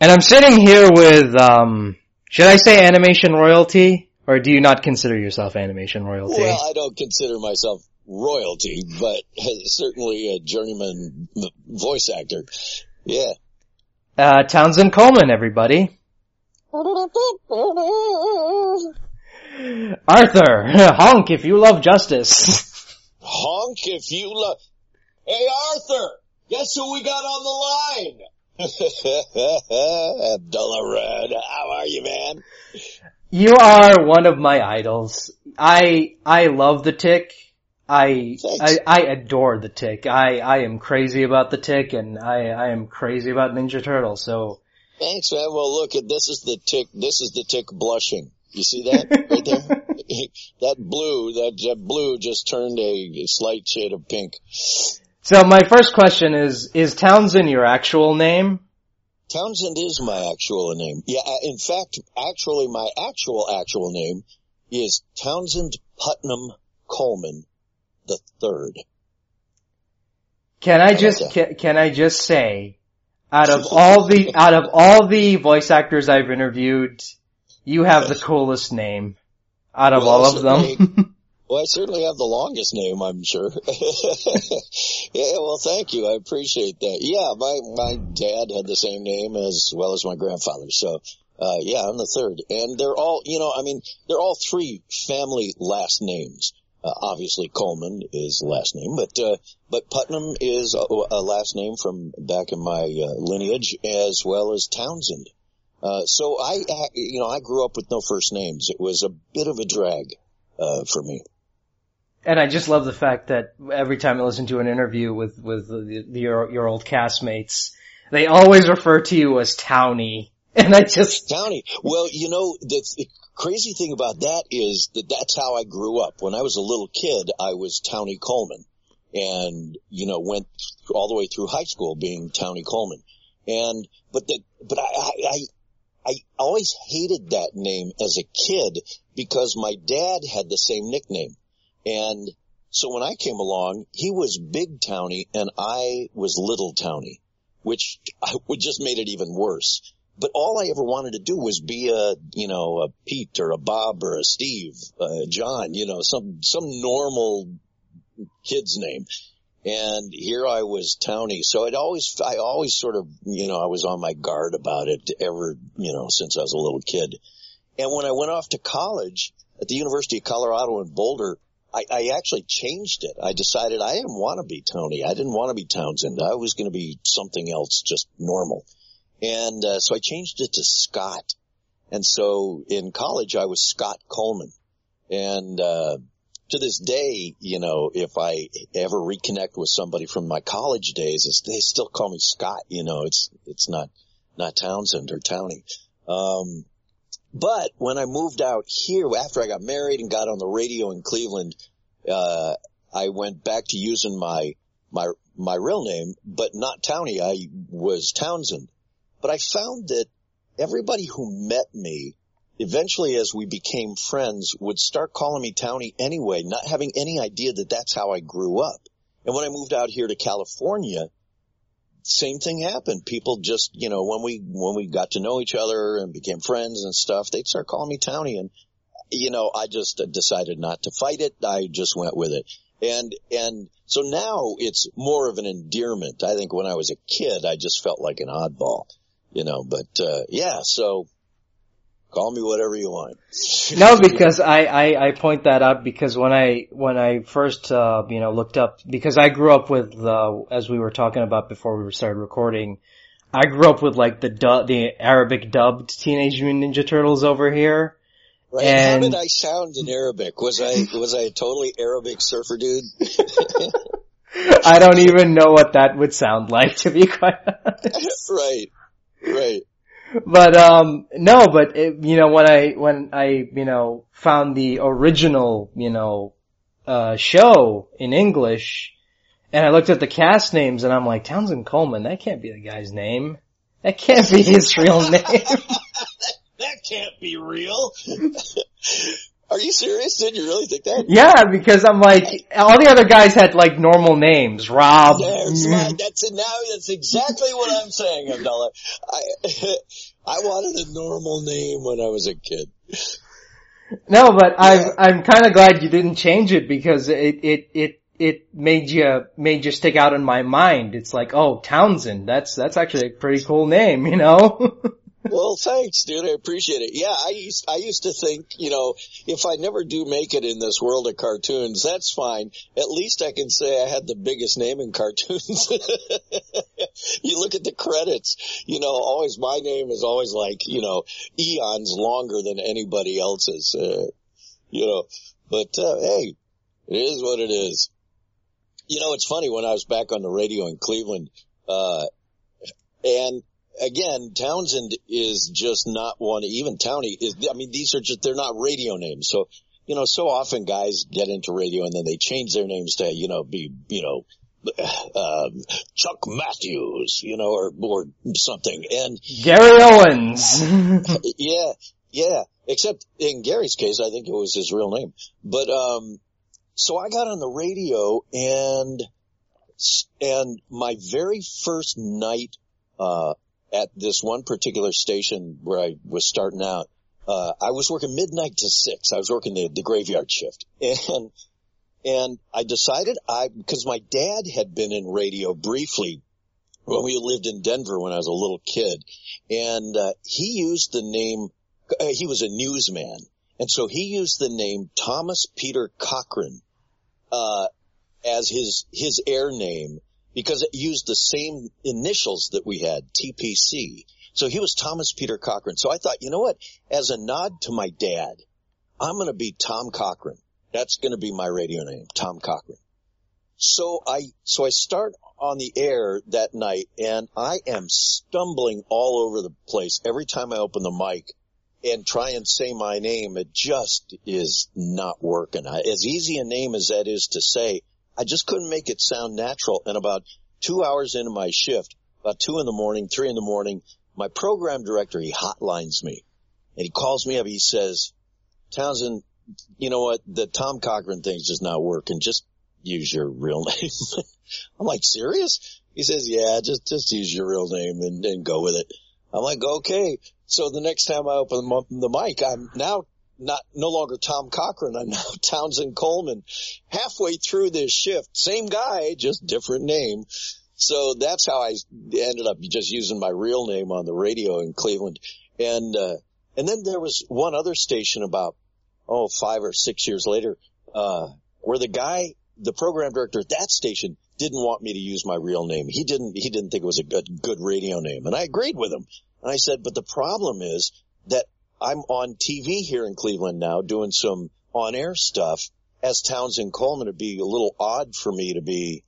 And I'm sitting here with, um, should I say animation royalty? Or do you not consider yourself animation royalty? Well, I don't consider myself royalty, but certainly a journeyman voice actor. Yeah. Uh, Townsend Coleman, everybody. Arthur, honk if you love justice. honk if you love... Hey Arthur, guess who we got on the line? Abdullah Rudd, how are you man? You are one of my idols. I, I love the tick. I, I, I adore the tick. I, I am crazy about the tick and I, I am crazy about Ninja Turtle, so. Thanks man. Well look, at this is the tick, this is the tick blushing. You see that right there? that blue, that, that blue just turned a slight shade of pink. So my first question is, is Townsend your actual name? Townsend is my actual name. Yeah, uh, in fact, actually my actual actual name is Townsend Putnam Coleman the third. Can I just, can, can I just say, out of all the, out of all the voice actors I've interviewed, you have the coolest name out of well, all of them. well, I certainly have the longest name, I'm sure. yeah, well, thank you. I appreciate that. Yeah, my, my dad had the same name as well as my grandfather. So, uh, yeah, I'm the third. And they're all, you know, I mean, they're all three family last names. Uh, obviously Coleman is last name, but, uh, but Putnam is a, a, last name from back in my, uh, lineage as well as Townsend. Uh, so I, you know, I grew up with no first names. It was a bit of a drag, uh, for me. And I just love the fact that every time I listen to an interview with, with the, the, your, your old castmates, they always refer to you as Townie. And I just... Townie. Well, you know, the, the crazy thing about that is that that's how I grew up. When I was a little kid, I was Townie Coleman. And, you know, went all the way through high school being Townie Coleman. And, but the, but I, I, I always hated that name as a kid because my dad had the same nickname. And so when I came along, he was Big Townie and I was Little Townie, which would just made it even worse. But all I ever wanted to do was be a, you know, a Pete or a Bob or a Steve, uh, John, you know, some, some normal kid's name. And here I was townie. So it always, I always sort of, you know, I was on my guard about it ever, you know, since I was a little kid. And when I went off to college at the University of Colorado in Boulder, I, I actually changed it. I decided I didn't want to be Townie. I didn't want to be Townsend. I was going to be something else, just normal. And, uh, so I changed it to Scott. And so in college I was Scott Coleman. And, uh, to this day, you know, if I ever reconnect with somebody from my college days, they still call me Scott, you know, it's, it's not, not Townsend or Townie. Um, but when I moved out here, after I got married and got on the radio in Cleveland, uh, I went back to using my, my, my real name, but not Townie. I was Townsend. But I found that everybody who met me eventually as we became friends would start calling me Townie anyway, not having any idea that that's how I grew up. And when I moved out here to California, same thing happened. People just, you know, when we, when we got to know each other and became friends and stuff, they'd start calling me Townie and, you know, I just decided not to fight it. I just went with it. And, and so now it's more of an endearment. I think when I was a kid, I just felt like an oddball, you know, but, uh, yeah, so Call me whatever you want. no, because I, I, I point that out because when I, when I first, uh, you know, looked up, because I grew up with, uh, as we were talking about before we started recording, I grew up with like the du- the Arabic dubbed Teenage Mutant Ninja Turtles over here. Right. And... How did I sound in Arabic? Was I, was I a totally Arabic surfer dude? I don't even know what that would sound like to be quite honest. right. Right but um no, but it, you know when I when I you know found the original you know uh show in English, and I looked at the cast names and I'm like Townsend Coleman, that can't be the guy's name. That can't be his real name. that can't be real. Are you serious? Did you really think that? Yeah, because I'm like, all the other guys had like normal names. Rob. That's mm. it now. That's exactly what I'm saying, Abdullah. I, I wanted a normal name when I was a kid. No, but I'm, I'm kind of glad you didn't change it because it, it, it, it made you, made you stick out in my mind. It's like, oh, Townsend, that's, that's actually a pretty cool name, you know? well, thanks, dude. I appreciate it. Yeah, I used I used to think, you know, if I never do make it in this world of cartoons, that's fine. At least I can say I had the biggest name in cartoons. you look at the credits, you know, always my name is always like, you know, eons longer than anybody else's. Uh, you know, but uh, hey, it is what it is. You know, it's funny when I was back on the radio in Cleveland, uh, and again, Townsend is just not one, even Townie is, I mean, these are just, they're not radio names. So, you know, so often guys get into radio and then they change their names to, you know, be, you know, uh, Chuck Matthews, you know, or, or something. And Gary Owens. yeah, yeah. Except in Gary's case, I think it was his real name. But, um, so I got on the radio and, and my very first night, uh, at this one particular station where I was starting out, uh, I was working midnight to six. I was working the, the graveyard shift and, and I decided I, because my dad had been in radio briefly when we lived in Denver when I was a little kid and, uh, he used the name, uh, he was a newsman. And so he used the name Thomas Peter Cochran, uh, as his, his air name because it used the same initials that we had, TPC. So he was Thomas Peter Cochran. So I thought, you know what? As a nod to my dad, I'm going to be Tom Cochran. That's going to be my radio name, Tom Cochran. So I, so I start on the air that night and I am stumbling all over the place every time I open the mic and try and say my name. It just is not working. As easy a name as that is to say, I just couldn't make it sound natural. And about two hours into my shift, about two in the morning, three in the morning, my program director, he hotlines me and he calls me up. He says, Townsend, you know what? The Tom Cochran thing's just not working. Just use your real name. I'm like, serious? He says, yeah, just, just use your real name and, and go with it. I'm like, okay. So the next time I open the mic, I'm now not no longer Tom Cochran. I'm now Townsend Coleman. Halfway through this shift, same guy, just different name. So that's how I ended up just using my real name on the radio in Cleveland. And uh, and then there was one other station about oh five or six years later, uh, where the guy, the program director at that station, didn't want me to use my real name. He didn't he didn't think it was a good good radio name, and I agreed with him. And I said, but the problem is that I'm on TV here in Cleveland now doing some on air stuff as Townsend Coleman. It'd be a little odd for me to be,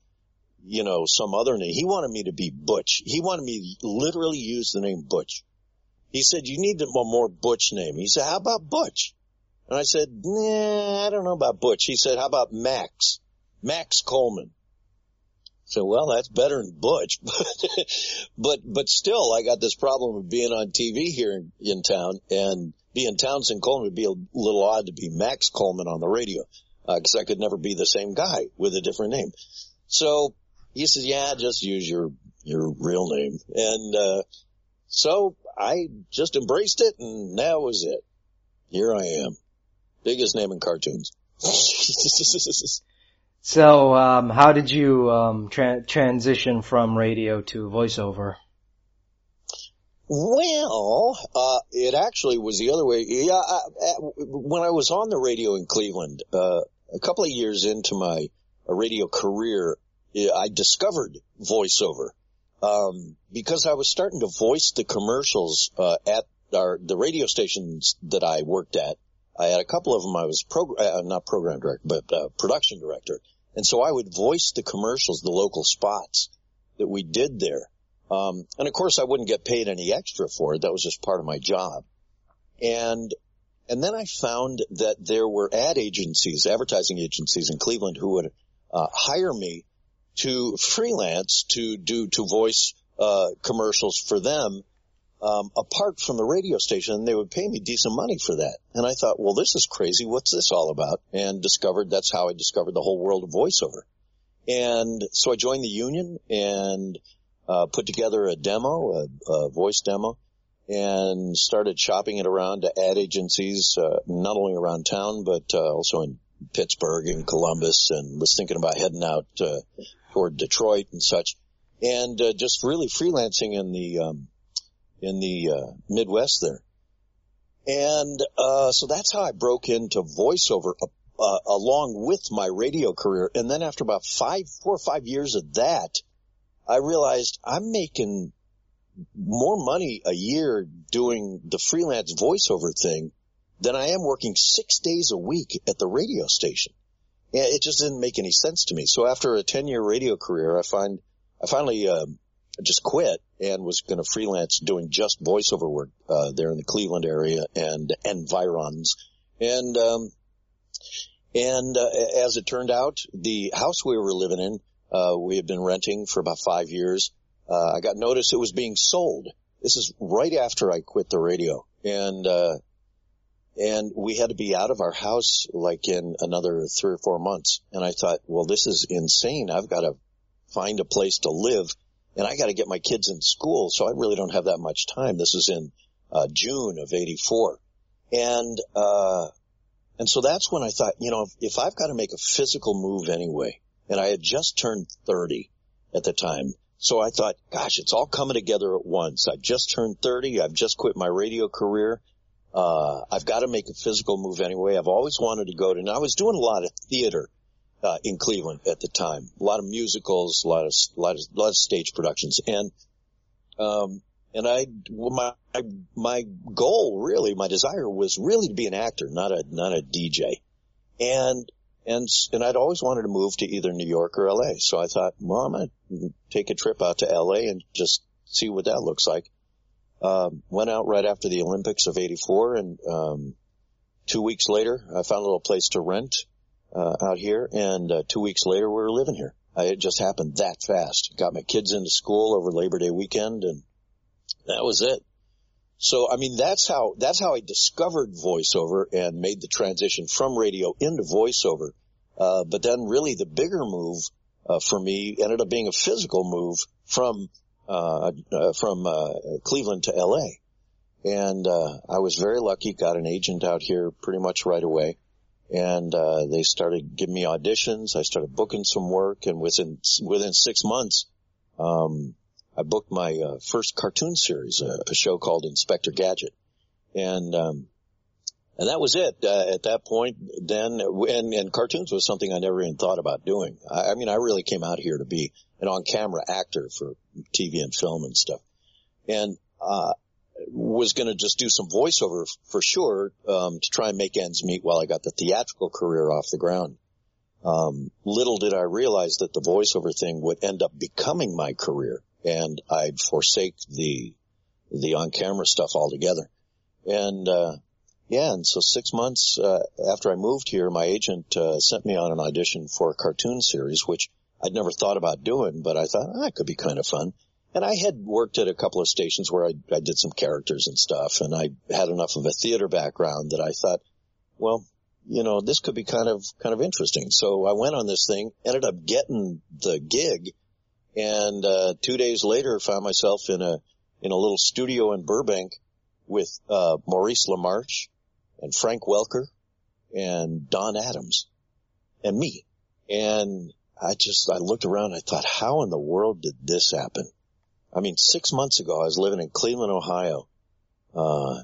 you know, some other name. He wanted me to be Butch. He wanted me to literally use the name Butch. He said, you need a more Butch name. He said, how about Butch? And I said, nah, I don't know about Butch. He said, how about Max? Max Coleman. So, well, that's better than Butch, but, but, still, I got this problem of being on TV here in, in town and being Townsend Coleman would be a little odd to be Max Coleman on the radio, uh, cause I could never be the same guy with a different name. So he said, yeah, just use your, your real name. And, uh, so I just embraced it and that was it. Here I am. Biggest name in cartoons. So, um, how did you um, tra- transition from radio to voiceover? Well, uh, it actually was the other way. Yeah, I, when I was on the radio in Cleveland, uh, a couple of years into my radio career, I discovered voiceover um, because I was starting to voice the commercials uh, at our the radio stations that I worked at. I had a couple of them. I was pro, uh, not program director, but uh, production director, and so I would voice the commercials, the local spots that we did there. Um, and of course I wouldn't get paid any extra for it. That was just part of my job. And, and then I found that there were ad agencies, advertising agencies in Cleveland who would, uh, hire me to freelance to do, to voice, uh, commercials for them, um, apart from the radio station and they would pay me decent money for that. And I thought, well, this is crazy. What's this all about? And discovered that's how I discovered the whole world of voiceover. And so I joined the union and uh, put together a demo, a, a, voice demo, and started shopping it around to ad agencies, uh, not only around town but uh, also in Pittsburgh and Columbus, and was thinking about heading out uh, toward Detroit and such, and uh, just really freelancing in the um, in the uh, Midwest there. And uh, so that's how I broke into voiceover uh, uh, along with my radio career. And then after about five, four or five years of that, I realized I'm making more money a year doing the freelance voiceover thing than I am working six days a week at the radio station. Yeah, it just didn't make any sense to me. So after a 10 year radio career, I find, I finally, um, just quit and was going to freelance doing just voiceover work uh, there in the Cleveland area and environs. And um, and uh, as it turned out, the house we were living in, uh, we had been renting for about five years. Uh, I got notice it was being sold. This is right after I quit the radio, and uh, and we had to be out of our house like in another three or four months. And I thought, well, this is insane. I've got to find a place to live and I got to get my kids in school, so I really don't have that much time. This is in uh, June of '84, and uh, and so that's when I thought, you know, if, if I've got to make a physical move anyway, and I had just turned 30 at the time, so I thought, gosh, it's all coming together at once. I just turned 30. I've just quit my radio career. Uh, I've got to make a physical move anyway. I've always wanted to go to, and I was doing a lot of theater uh, in Cleveland at the time. A lot of musicals, a lot of, a lot of, a lot of stage productions. And, um, and I, my, my goal really, my desire was really to be an actor, not a, not a DJ. And, and, and I'd always wanted to move to either New York or LA. So I thought, well, I'm to take a trip out to LA and just see what that looks like. Um, went out right after the Olympics of 84 and, um, two weeks later, I found a little place to rent uh, out here, and uh, two weeks later we were living here. I, it just happened that fast. Got my kids into school over Labor Day weekend, and that was it. So, I mean, that's how that's how I discovered voiceover and made the transition from radio into voiceover. Uh, but then, really, the bigger move uh, for me ended up being a physical move from uh, uh from uh, Cleveland to L.A. And uh, I was very lucky. Got an agent out here pretty much right away and uh, they started giving me auditions. I started booking some work, and within within six months, um, I booked my uh, first cartoon series, a, a, show called Inspector Gadget, and um, and that was it. Uh, at that point, then and and cartoons was something I never even thought about doing. I, I mean, I really came out here to be an on-camera actor for TV and film and stuff, and uh, was going to just do some voiceover for sure um, to try and make ends meet while I got the theatrical career off the ground. Um, little did I realize that the voiceover thing would end up becoming my career, and I'd forsake the the on camera stuff altogether. And uh, yeah, and so six months uh, after I moved here, my agent uh, sent me on an audition for a cartoon series, which I'd never thought about doing, but I thought that could be kind of fun. And I had worked at a couple of stations where I, I did some characters and stuff, and I had enough of a theater background that I thought, well, you know, this could be kind of, kind of interesting. So I went on this thing, ended up getting the gig, and, uh, two days later found myself in a, in a little studio in Burbank with, uh, Maurice LaMarche and Frank Welker and Don Adams and me. And I just, I looked around, I thought, how in the world did this happen? I mean, six months ago, I was living in Cleveland, Ohio, uh,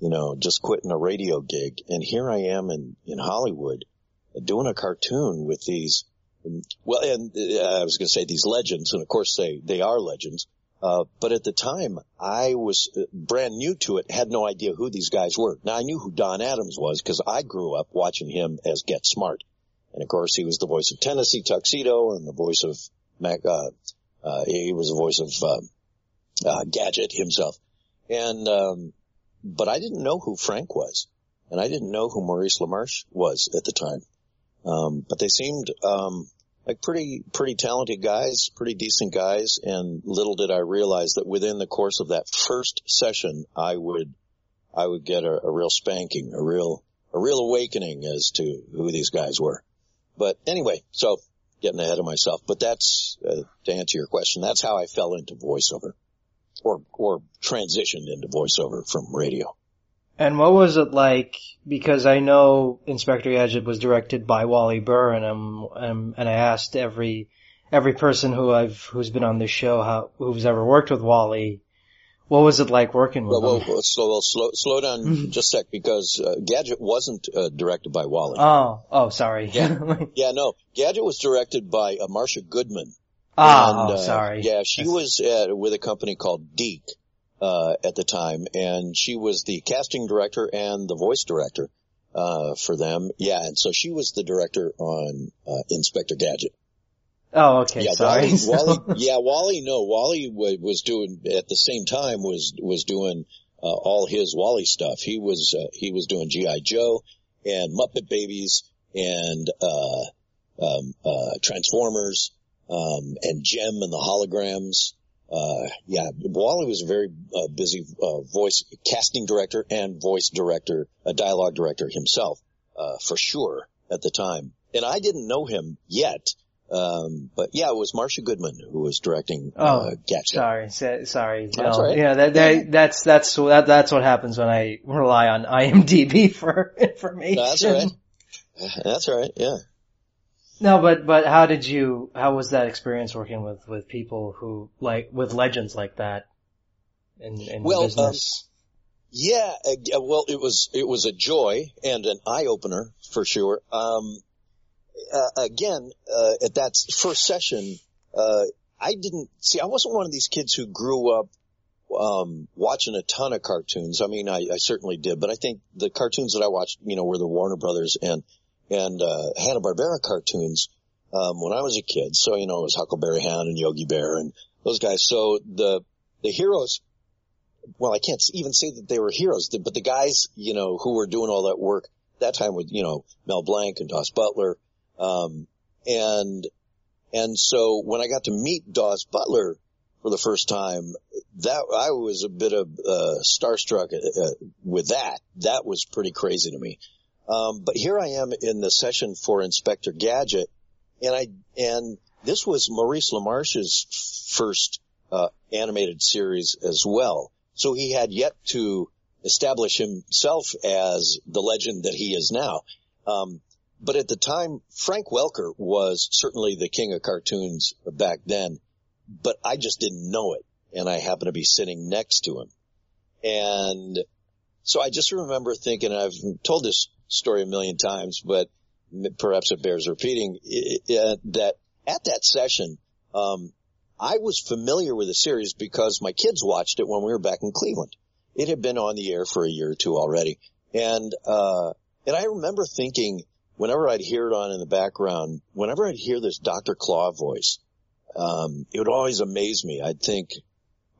you know, just quitting a radio gig. And here I am in, in Hollywood doing a cartoon with these, well, and uh, I was going to say these legends, and of course they, they are legends. Uh, but at the time, I was uh, brand new to it, had no idea who these guys were. Now I knew who Don Adams was because I grew up watching him as Get Smart. And of course he was the voice of Tennessee Tuxedo and the voice of Mac, uh, uh, he was the voice of uh, uh, Gadget himself, and um, but I didn't know who Frank was, and I didn't know who Maurice LaMarche was at the time. Um, but they seemed um, like pretty, pretty talented guys, pretty decent guys. And little did I realize that within the course of that first session, I would, I would get a, a real spanking, a real, a real awakening as to who these guys were. But anyway, so getting ahead of myself, but that's, uh, to answer your question, that's how I fell into voiceover or, or transitioned into voiceover from radio. And what was it like? Because I know Inspector Gadget was directed by Wally Burr, and I'm, I'm, and I asked every every person who I've who's been on this show how who's ever worked with Wally, what was it like working with well, him? Well, slow, well, slow, slow down just a sec because uh, Gadget wasn't uh, directed by Wally. Oh, oh, sorry. Yeah, yeah, no, Gadget was directed by uh, Marcia Goodman. Ah, and, oh, sorry. Yeah, she was at, with a company called DIC uh, at the time, and she was the casting director and the voice director uh, for them. Yeah, and so she was the director on uh, Inspector Gadget. Oh, okay. Yeah, sorry. Wally, Wally, yeah, Wally. No, Wally was doing at the same time was was doing uh, all his Wally stuff. He was uh, he was doing GI Joe and Muppet Babies and uh, um, uh, Transformers um, and Jem and the holograms uh, yeah, Wally was a very uh, busy uh, voice casting director and voice director, a dialogue director himself, uh, for sure at the time. And I didn't know him yet. Um, but yeah, it was Marcia Goodman who was directing. Uh, oh, Gadget. sorry, sorry. That's no, right. Yeah, that, that, that's that's that, that's what happens when I rely on IMDb for information. That's right. That's right. Yeah. No, but but how did you? How was that experience working with with people who like with legends like that in in well, business? Um, yeah, uh, well, it was it was a joy and an eye opener for sure. Um, uh, again, uh, at that first session, uh, I didn't see. I wasn't one of these kids who grew up um, watching a ton of cartoons. I mean, I, I certainly did, but I think the cartoons that I watched, you know, were the Warner Brothers and and uh, Hanna Barbera cartoons um, when I was a kid. So you know, it was Huckleberry Hound and Yogi Bear and those guys. So the the heroes. Well, I can't even say that they were heroes, but the guys, you know, who were doing all that work that time with, you know, Mel Blanc and Daws Butler, um, and and so when I got to meet Daws Butler for the first time, that I was a bit of uh, starstruck uh, with that. That was pretty crazy to me. Um, but here I am in the session for Inspector Gadget, and I and this was Maurice LaMarche's first uh, animated series as well. So he had yet to establish himself as the legend that he is now. Um, but at the time, Frank Welker was certainly the king of cartoons back then, but I just didn't know it. And I happened to be sitting next to him. And so I just remember thinking, and I've told this story a million times, but perhaps it bears repeating uh, that at that session, um, I was familiar with the series because my kids watched it when we were back in Cleveland. It had been on the air for a year or two already. And, uh, and I remember thinking whenever I'd hear it on in the background, whenever I'd hear this Dr. Claw voice, um, it would always amaze me. I'd think,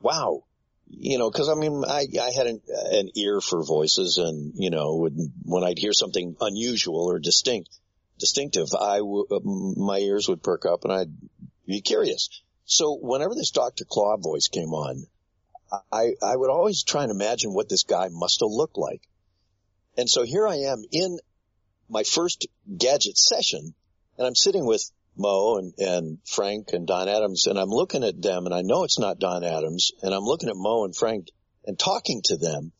wow, you know, cause I mean, I, I had an, an ear for voices and, you know, when, when I'd hear something unusual or distinct, distinctive, I w- uh, my ears would perk up and I'd be curious. So whenever this Dr. Claw voice came on, I, I would always try and imagine what this guy must have looked like. And so here I am in my first gadget session and I'm sitting with Mo and, and Frank and Don Adams and I'm looking at them and I know it's not Don Adams and I'm looking at Mo and Frank and talking to them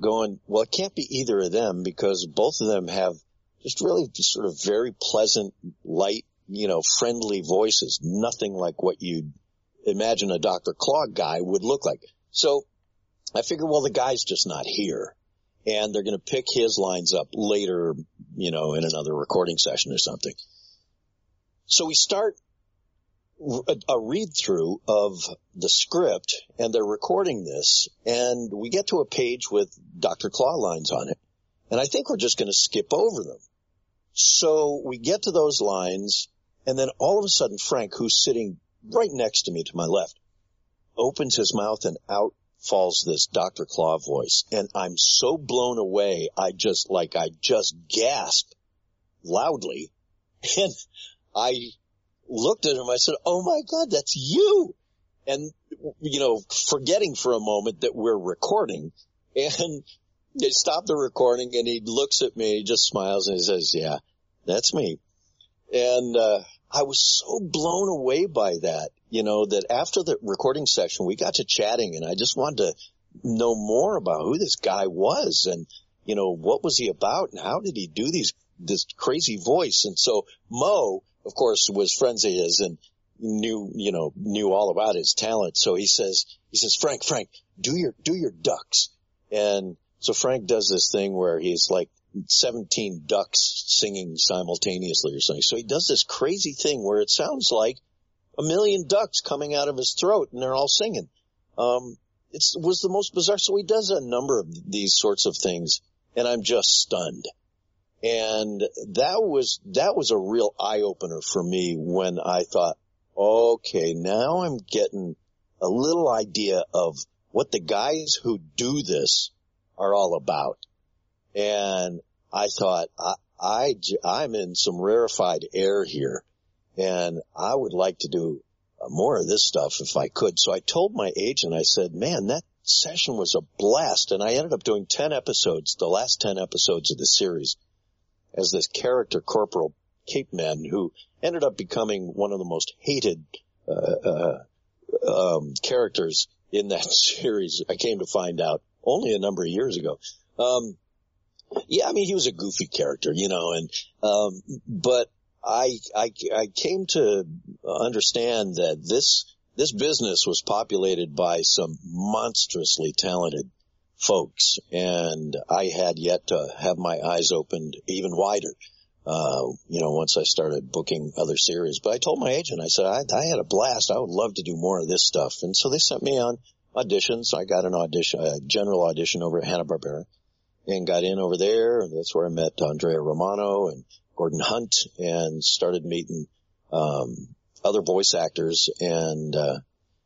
going, well, it can't be either of them because both of them have just really just sort of very pleasant, light, you know, friendly voices. Nothing like what you'd imagine a Dr. Claw guy would look like. So I figure, well, the guy's just not here and they're going to pick his lines up later, you know, in another recording session or something. So we start a, a read through of the script and they're recording this and we get to a page with Dr. Claw lines on it. And I think we're just going to skip over them. So we get to those lines and then all of a sudden Frank, who's sitting right next to me to my left, opens his mouth and out falls this Dr. Claw voice. And I'm so blown away. I just like, I just gasp loudly and I looked at him. I said, "Oh my God, that's you!" And you know, forgetting for a moment that we're recording, and they stopped the recording, and he looks at me, he just smiles, and he says, "Yeah, that's me." And uh, I was so blown away by that, you know, that after the recording session, we got to chatting, and I just wanted to know more about who this guy was, and you know, what was he about, and how did he do these this crazy voice? And so Mo, of course, was friends of his, and knew, you know, knew all about his talent. So he says, he says, Frank, Frank, do your, do your ducks. And so Frank does this thing where he's like 17 ducks singing simultaneously or something. So he does this crazy thing where it sounds like a million ducks coming out of his throat and they're all singing. Um, it was the most bizarre. So he does a number of these sorts of things and I'm just stunned. And that was, that was a real eye opener for me when I thought, okay, now I'm getting a little idea of what the guys who do this are all about. And I thought, I, I, I'm in some rarefied air here and I would like to do more of this stuff if I could. So I told my agent, I said, man, that session was a blast. And I ended up doing 10 episodes, the last 10 episodes of the series as this character Corporal Cape Man who ended up becoming one of the most hated, uh, uh, um, characters in that series. I came to find out only a number of years ago. Um, yeah, I mean, he was a goofy character, you know, and, um, but I, I, I came to understand that this, this business was populated by some monstrously talented folks and I had yet to have my eyes opened even wider. Uh, you know, once I started booking other series, but I told my agent, I said, I, I had a blast. I would love to do more of this stuff. And so they sent me on auditions. I got an audition, a general audition over at Hanna-Barbera and got in over there. And that's where I met Andrea Romano and Gordon Hunt and started meeting, um, other voice actors. And, uh,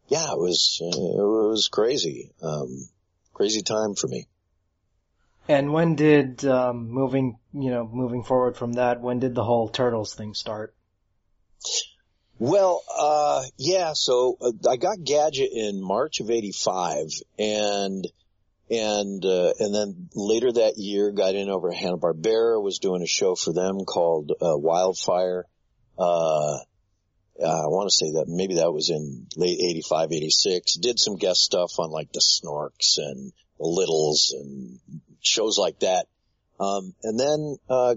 yeah, it was, it was crazy. Um, crazy time for me. And when did, um, moving, you know, moving forward from that, when did the whole Turtles thing start? Well, uh, yeah, so uh, I got Gadget in March of 85 and, and, uh, and then later that year got in over Hanna-Barbera, was doing a show for them called, uh, Wildfire. Uh, I want to say that maybe that was in late 85, 86. Did some guest stuff on like the Snorks and the Littles and shows like that. Um, and then, uh,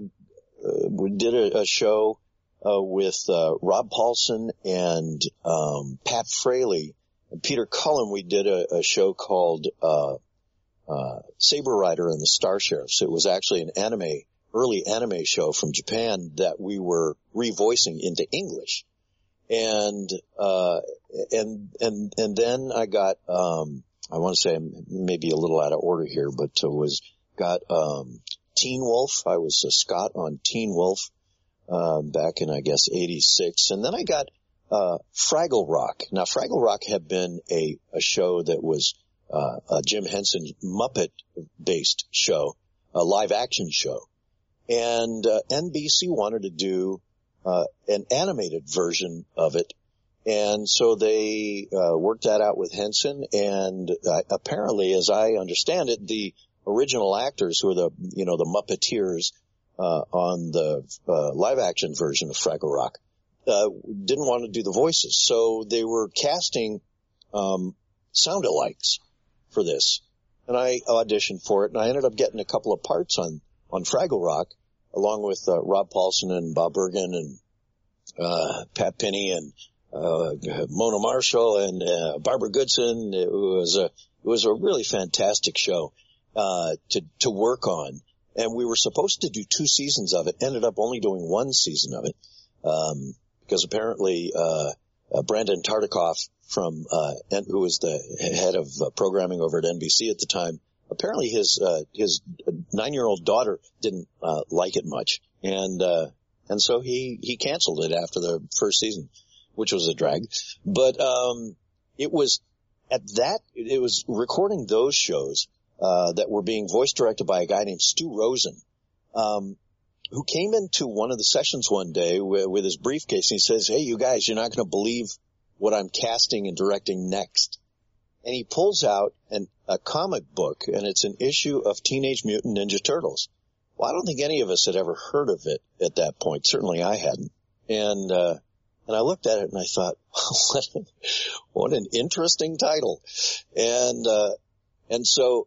we did a, a show, uh, with, uh, Rob Paulsen and, um, Pat Fraley and Peter Cullen. We did a, a show called, uh, uh, Saber Rider and the Star Sheriffs. It was actually an anime, early anime show from Japan that we were revoicing into English and uh, and and and then I got um, I want to say maybe a little out of order here, but uh, was got um, Teen Wolf. I was a Scott on Teen Wolf um, back in I guess '86, and then I got uh, Fraggle Rock. Now Fraggle Rock had been a a show that was uh, a Jim Henson Muppet based show, a live action show, and uh, NBC wanted to do uh, an animated version of it. And so they uh, worked that out with Henson, and uh, apparently, as I understand it, the original actors who are the you know the Muppeteers uh, on the live action version of Fraggle Rock uh, didn't want to do the voices, so they were casting um, sound alikes for this, and I auditioned for it, and I ended up getting a couple of parts on on Fraggle Rock, along with uh, Rob Paulsen and Bob Bergen and uh, Pat Pinney and uh, Mona Marshall and uh, Barbara Goodson. It was a it was a really fantastic show uh, to to work on, and we were supposed to do two seasons of it. Ended up only doing one season of it um, because apparently uh, uh, Brandon Tartikoff from uh, who was the head of uh, programming over at NBC at the time apparently his uh, his nine year old daughter didn't uh, like it much, and uh, and so he he canceled it after the first season, which was a drag. But um, it was at that it was recording those shows uh, that were being voice directed by a guy named Stu Rosen. Um, who came into one of the sessions one day with, with his briefcase and he says, Hey, you guys, you're not going to believe what I'm casting and directing next. And he pulls out an, a comic book and it's an issue of Teenage Mutant Ninja Turtles. Well, I don't think any of us had ever heard of it at that point. Certainly I hadn't. And, uh, and I looked at it and I thought, what, an, what an interesting title. And, uh, and so,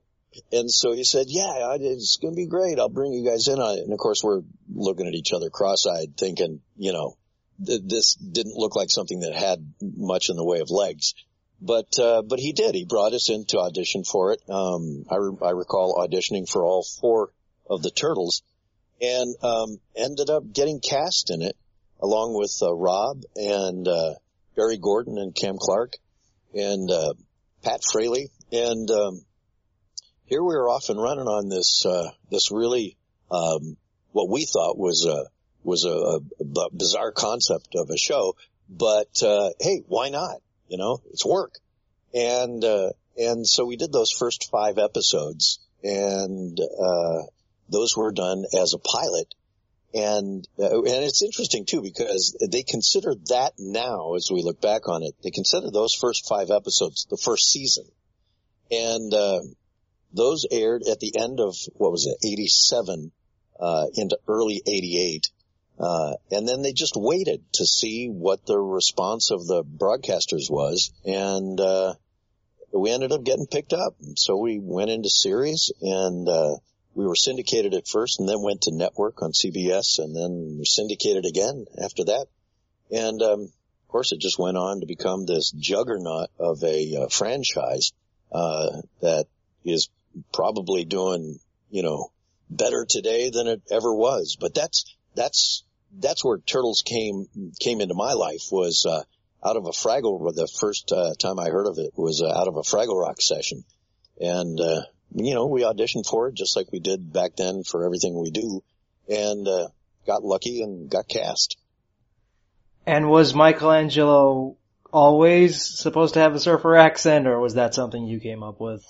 and so he said, yeah, it's going to be great. I'll bring you guys in on it. And of course we're looking at each other cross-eyed thinking, you know, th- this didn't look like something that had much in the way of legs. But, uh, but he did. He brought us in to audition for it. Um, I, re- I recall auditioning for all four of the turtles and, um, ended up getting cast in it along with, uh, Rob and, uh, Barry Gordon and Cam Clark and, uh, Pat Fraley. And, um, here we were off and running on this, uh, this really, um, what we thought was a, was a, a, bizarre concept of a show, but, uh, hey, why not? You know, it's work. And, uh, and so we did those first five episodes and, uh, those were done as a pilot. And, uh, and it's interesting too because they consider that now as we look back on it, they consider those first five episodes the first season. And, uh, those aired at the end of, what was it, 87, uh, into early 88. Uh, and then they just waited to see what the response of the broadcasters was. And, uh, we ended up getting picked up. So we went into series and, uh, we were syndicated at first and then went to network on CBS and then were syndicated again after that. And, um, of course it just went on to become this juggernaut of a uh, franchise, uh, that is probably doing, you know, better today than it ever was. But that's, that's, that's where Turtles came, came into my life was, uh, out of a Fraggle, the first uh, time I heard of it was uh, out of a Fraggle Rock session. And, uh, you know, we auditioned for it just like we did back then for everything we do and, uh, got lucky and got cast. And was Michelangelo always supposed to have a surfer accent or was that something you came up with?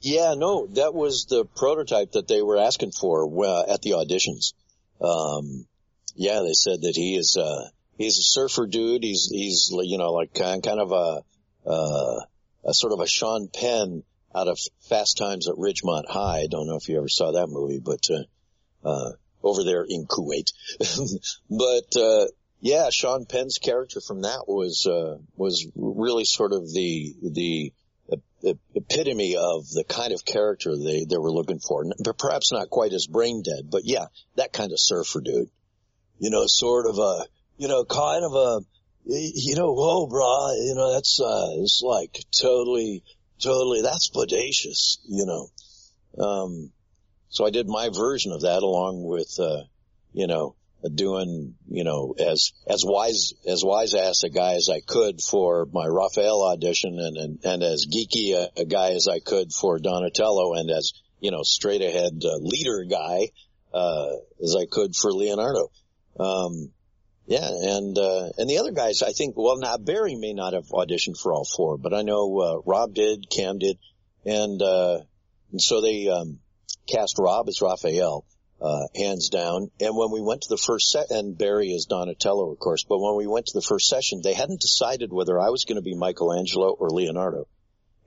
Yeah, no, that was the prototype that they were asking for uh, at the auditions. Um, yeah, they said that he is, uh, he's a surfer dude. He's, he's, you know, like kind, kind of a, uh, a sort of a Sean Penn out of Fast Times at Ridgemont High. I don't know if you ever saw that movie, but, uh, uh, over there in Kuwait. but, uh, yeah, Sean Penn's character from that was, uh, was really sort of the, the, the epitome of the kind of character they, they were looking for. Perhaps not quite as brain dead, but yeah, that kind of surfer dude. You know, sort of a, you know, kind of a, you know, whoa, brah, you know, that's, uh, it's like totally, totally, that's bodacious, you know. Um, so I did my version of that along with, uh, you know, doing, you know, as, as wise, as wise ass a guy as I could for my Raphael audition and, and, and as geeky a, a, guy as I could for Donatello and as, you know, straight ahead uh, leader guy, uh, as I could for Leonardo. Um, yeah, and, uh, and the other guys, I think, well, now Barry may not have auditioned for all four, but I know, uh, Rob did, Cam did, and, uh, and so they, um, cast Rob as Raphael uh, hands down. And when we went to the first set, and Barry is Donatello, of course, but when we went to the first session, they hadn't decided whether I was going to be Michelangelo or Leonardo.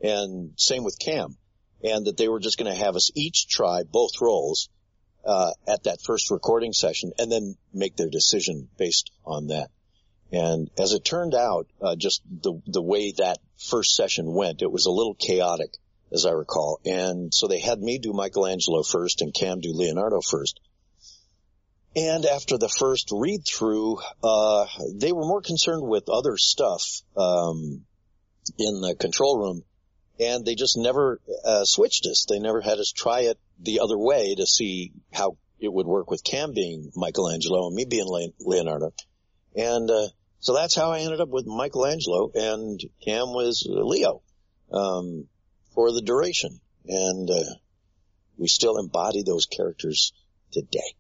And same with Cam. And that they were just going to have us each try both roles, uh, at that first recording session and then make their decision based on that. And as it turned out, uh, just the, the way that first session went, it was a little chaotic as I recall. And so they had me do Michelangelo first and Cam do Leonardo first. And after the first read through, uh, they were more concerned with other stuff, um, in the control room and they just never, uh, switched us. They never had us try it the other way to see how it would work with Cam being Michelangelo and me being Leonardo. And, uh, so that's how I ended up with Michelangelo and Cam was Leo. Um, for the duration. And, uh, we still embody those characters today.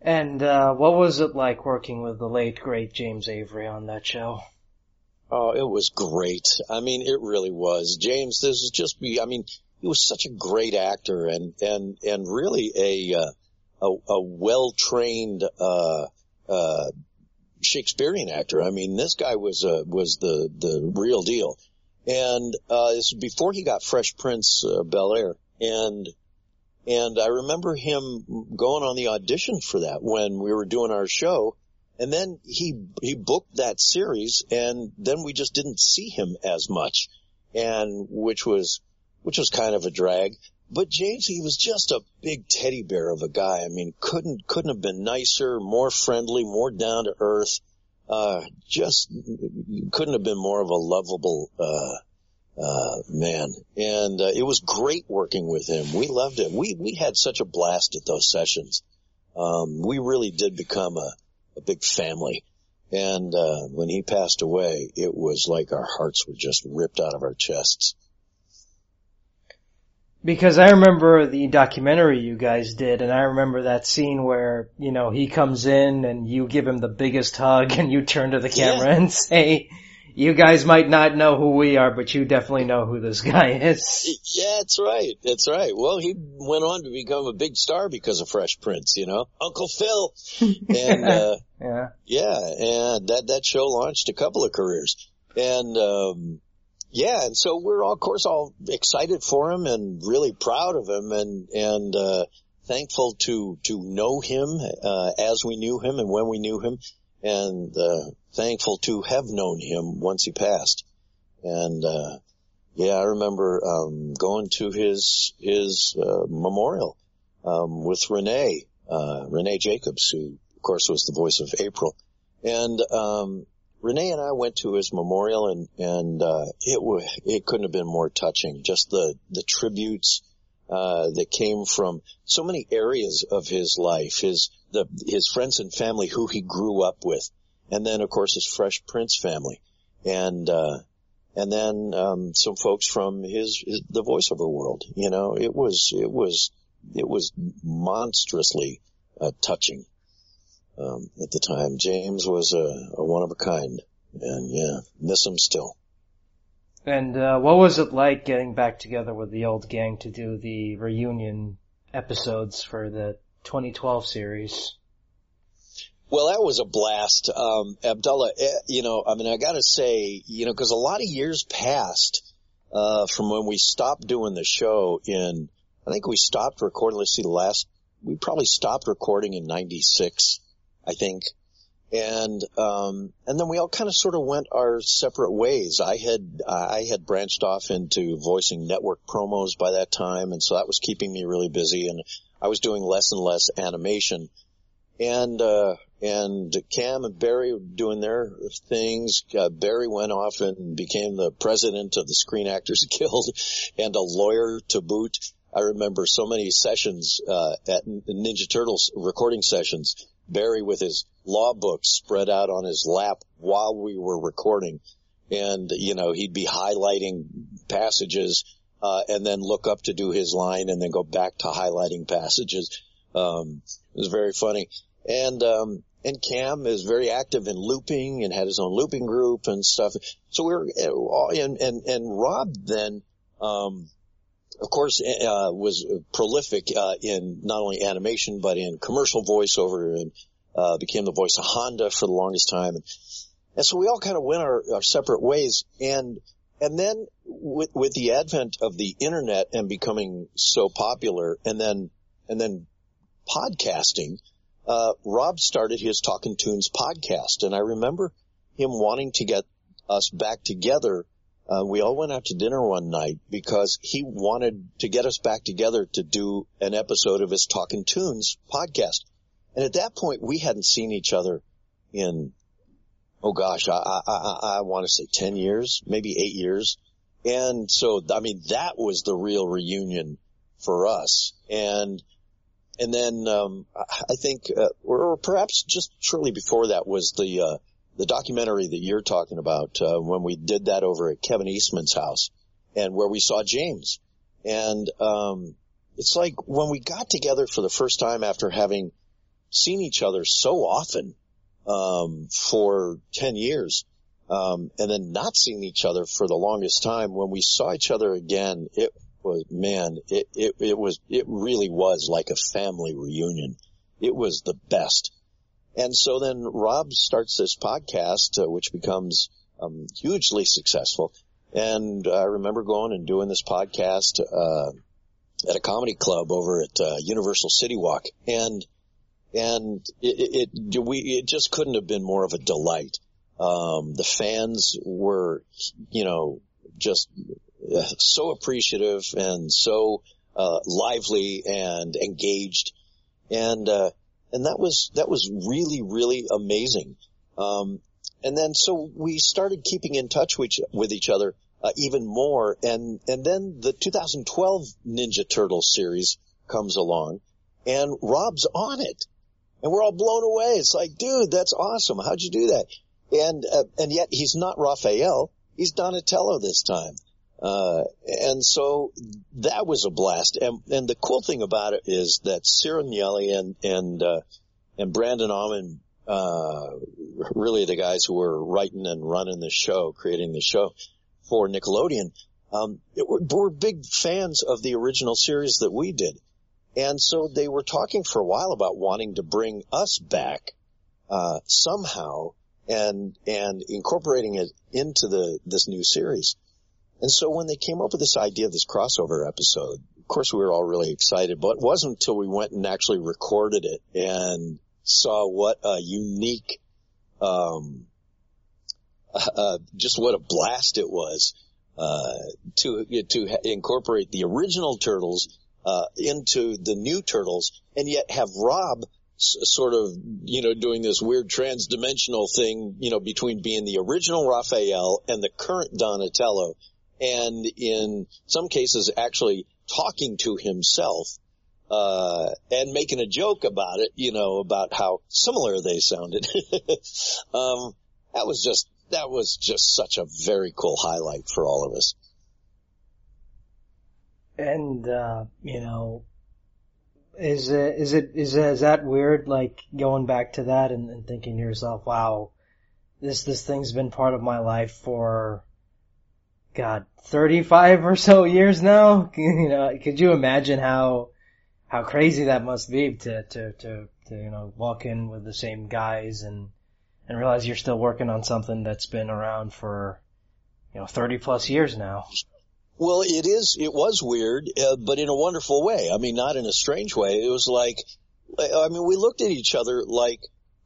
And, uh, what was it like working with the late great James Avery on that show? Oh, it was great. I mean, it really was. James, this is just, be I mean, he was such a great actor and, and, and really a, uh, a, a well-trained, uh, uh, Shakespearean actor. I mean, this guy was, uh, was the, the real deal. And, uh, this was before he got Fresh Prince, uh, Bel Air. And, and I remember him going on the audition for that when we were doing our show. And then he, he booked that series and then we just didn't see him as much. And which was, which was kind of a drag. But James, he was just a big teddy bear of a guy. I mean, couldn't, couldn't have been nicer, more friendly, more down to earth. Uh, just couldn't have been more of a lovable, uh, uh, man. And, uh, it was great working with him. We loved it. We, we had such a blast at those sessions. Um, we really did become a, a big family. And, uh, when he passed away, it was like our hearts were just ripped out of our chests. Because I remember the documentary you guys did, and I remember that scene where, you know, he comes in and you give him the biggest hug and you turn to the camera yeah. and say, you guys might not know who we are, but you definitely know who this guy is. Yeah, that's right. That's right. Well, he went on to become a big star because of Fresh Prince, you know, Uncle Phil. And, uh, yeah, yeah, and that, that show launched a couple of careers. And, um, yeah, and so we're all, of course, all excited for him and really proud of him and, and, uh, thankful to, to know him, uh, as we knew him and when we knew him and, uh, thankful to have known him once he passed. And, uh, yeah, I remember, um, going to his, his, uh, memorial, um, with Renae, uh, Renae Jacobs, who, of course, was the voice of April. And, um, Renae and I went to his memorial and, and, uh, it was, it couldn't have been more touching. Just the, the tributes, uh, that came from so many areas of his life, his, the, his friends and family who he grew up with. And then of course his Fresh Prince family. And, uh, and then, um, some folks from his, his, the voiceover world, you know, it was, it was, it was monstrously, uh, touching um, at the time. James was a, a, one of a kind, and yeah, miss him still. And uh, what was it like getting back together with the old gang to do the reunion episodes for the 2012 series? Well, that was a blast. Um, Abdullah, eh, you know, I mean, I gotta say, you know, cause a lot of years passed, uh, from when we stopped doing the show in, I think we stopped recording, let's see, the last, we probably stopped recording in 96. I think. And, um, and then we all kind of sort of went our separate ways. I had, I had branched off into voicing network promos by that time. And so that was keeping me really busy and I was doing less and less animation. And, uh, and Cam and Barry were doing their things. Uh, Barry went off and became the president of the Screen Actors Guild and a lawyer to boot. I remember so many sessions, uh, at Ninja Turtles recording sessions Barry with his law books spread out on his lap while we were recording. And, you know, he'd be highlighting passages, uh, and then look up to do his line and then go back to highlighting passages. Um, it was very funny. And, um, and Cam is very active in looping and had his own looping group and stuff. So we were, and, and, and Rob then, um, of course, uh, was prolific uh, in not only animation but in commercial voiceover and uh, became the voice of Honda for the longest time. And, and so we all kind of went our, our separate ways. And and then with with the advent of the internet and becoming so popular, and then and then podcasting, uh, Rob started his Talkin' Toons podcast, and I remember him wanting to get us back together uh, we all went out to dinner one night because he wanted to get us back together to do an episode of his Talkin' Toons podcast. And at that point, we hadn't seen each other in, oh gosh, I, I, I, I want to say 10 years, maybe eight years. And so, I mean, that was the real reunion for us. And, and then, um, I think, uh, or perhaps just shortly before that was the, uh, the documentary that you're talking about, uh, when we did that over at Kevin Eastman's house and where we saw James. And, um, it's like when we got together for the first time after having seen each other so often, um, for 10 years, um, and then not seeing each other for the longest time, when we saw each other again, it was, man, it, it, it was, it really was like a family reunion. It was the best. And so then Rob starts this podcast, uh, which becomes um, hugely successful. And I remember going and doing this podcast uh, at a comedy club over at uh, Universal City Walk, and and it, it, we it just couldn't have been more of a delight. Um, the fans were, you know, just uh, so appreciative and so uh, lively and engaged, and uh, and that was that was really really amazing. Um, and then so we started keeping in touch with with each other uh, even more, and and then the 2012 Ninja Turtle series comes along, and Rob's on it, and we're all blown away. It's like, dude, that's awesome. How'd you do that? And uh, and yet he's not Raphael. He's Donatello this time. Uh, and so that was a blast. And, and the cool thing about it is that Ciro Nieli and, and, uh, and Brandon Auman, uh, really the guys who were writing and running the show, creating the show for Nickelodeon, um, were, were big fans of the original series that we did. And so they were talking for a while about wanting to bring us back, uh, somehow and, and incorporating it into the, this new series. And so when they came up with this idea of this crossover episode, of course we were all really excited, but it wasn't until we went and actually recorded it and saw what a unique, um, uh, just what a blast it was, uh, to, to incorporate the original turtles, uh, into the new turtles and yet have Rob sort of, you know, doing this weird transdimensional thing, you know, between being the original Raphael and the current Donatello and in some cases actually talking to himself uh, and making a joke about it, you know, about how similar they sounded. um, that was just that was just such a very cool highlight for all of us. And uh, you know, is it is it is is that weird? Like going back to that and, and thinking to yourself, "Wow, this this thing's been part of my life for God, 35 or so years now. you know, could you imagine how, how crazy that must be to, to, to, to, you know, walk in with the same guys and, and realize you're still working on something that's been around for, you know, 30 plus years now. Well, it is, it was weird, uh, but in a wonderful way. I mean, not in a strange way. It was like, I mean, we looked at each other like,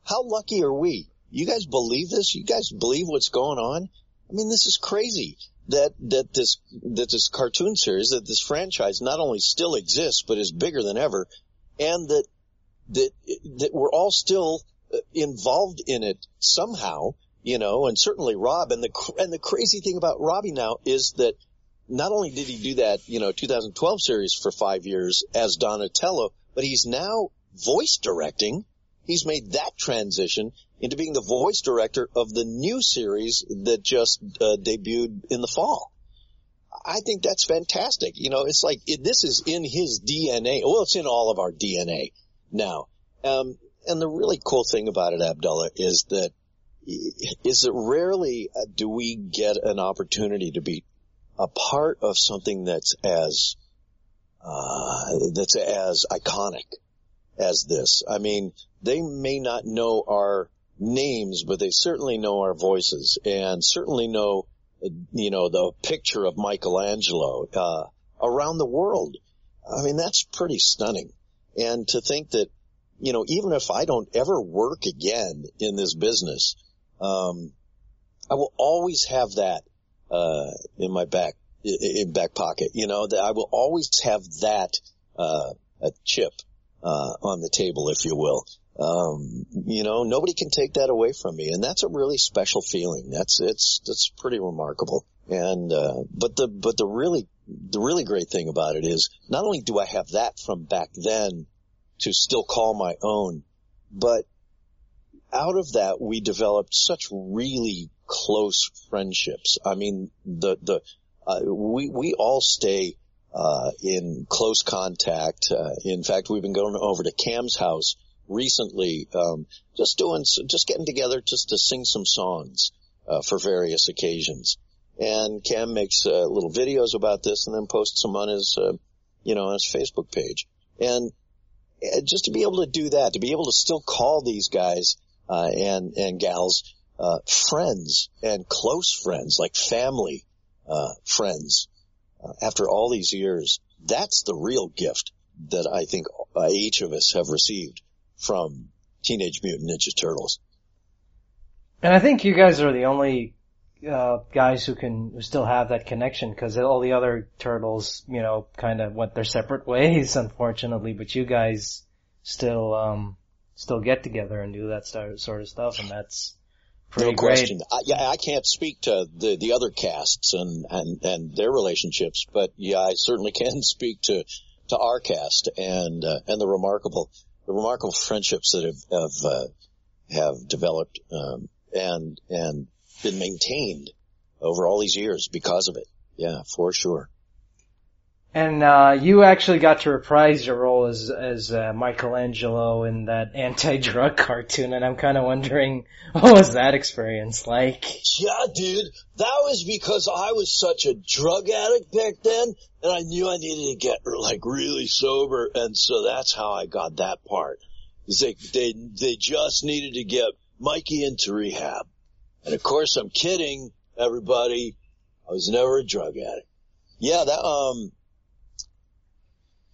how lucky are we? You guys believe this? You guys believe what's going on? I mean, this is crazy that that this that this cartoon series that this franchise not only still exists but is bigger than ever, and that that that we're all still uh, involved in it somehow, you know, and certainly Rob and the and the crazy thing about Robbie now is that not only did he do that, you know, 2012 series for five years as Donatello, but he's now voice directing. He's made that transition into being the voice director of the new series that just uh, debuted in the fall. I think that's fantastic. You know, it's like it, this is in his DNA. Well, it's in all of our DNA now. Um, and the really cool thing about it, Abdullah, is that is that rarely uh, do we get an opportunity to be a part of something that's as uh, that's as iconic as this. I mean, they may not know our names, but they certainly know our voices and certainly know, you know, the picture of Michelangelo, uh, around the world. I mean, that's pretty stunning. And to think that, you know, even if I don't ever work again in this business, um, I will always have that, uh, in my back, in back pocket, you know, that I will always have that, uh, a chip, uh, on the table, if you will. Um, you know, nobody can take that away from me. And that's a really special feeling. That's, it's, that's pretty remarkable. And, uh, but the, but the really, the really great thing about it is not only do I have that from back then to still call my own, but out of that we developed such really close friendships. I mean, the, the, uh, we, we all stay, uh, in close contact. Uh, in fact, we've been going over to Cam's house recently, um, just doing, just getting together just to sing some songs, uh, for various occasions. And Cam makes, uh, little videos about this and then posts them on his, uh, you know, on his Facebook page. And, uh, just to be able to do that, to be able to still call these guys uh, and and gals uh, friends and close friends, like family uh, friends, uh, after all these years, that's the real gift that I think uh, each of us have received from Teenage Mutant Ninja Turtles. And I think you guys are the only uh, guys who can who still have that connection because all the other turtles, you know, kind of went their separate ways, unfortunately. But you guys still um, still get together and do that sort of stuff, and that's pretty no question. I, yeah, I can't speak to the the other casts and and and their relationships, but yeah, I certainly can speak to to our cast and uh, and the remarkable the remarkable friendships that have have uh, have developed um, and and been maintained over all these years because of it. Yeah, for sure. And uh, you actually got to reprise your role as as uh, Michelangelo in that anti-drug cartoon, and I'm kind of wondering what was that experience like? Yeah, dude, that was because I was such a drug addict back then, and I knew I needed to get like really sober, and so that's how I got that part. They they they just needed to get Mikey into rehab, and of course I'm kidding everybody. I was never a drug addict. Yeah, that um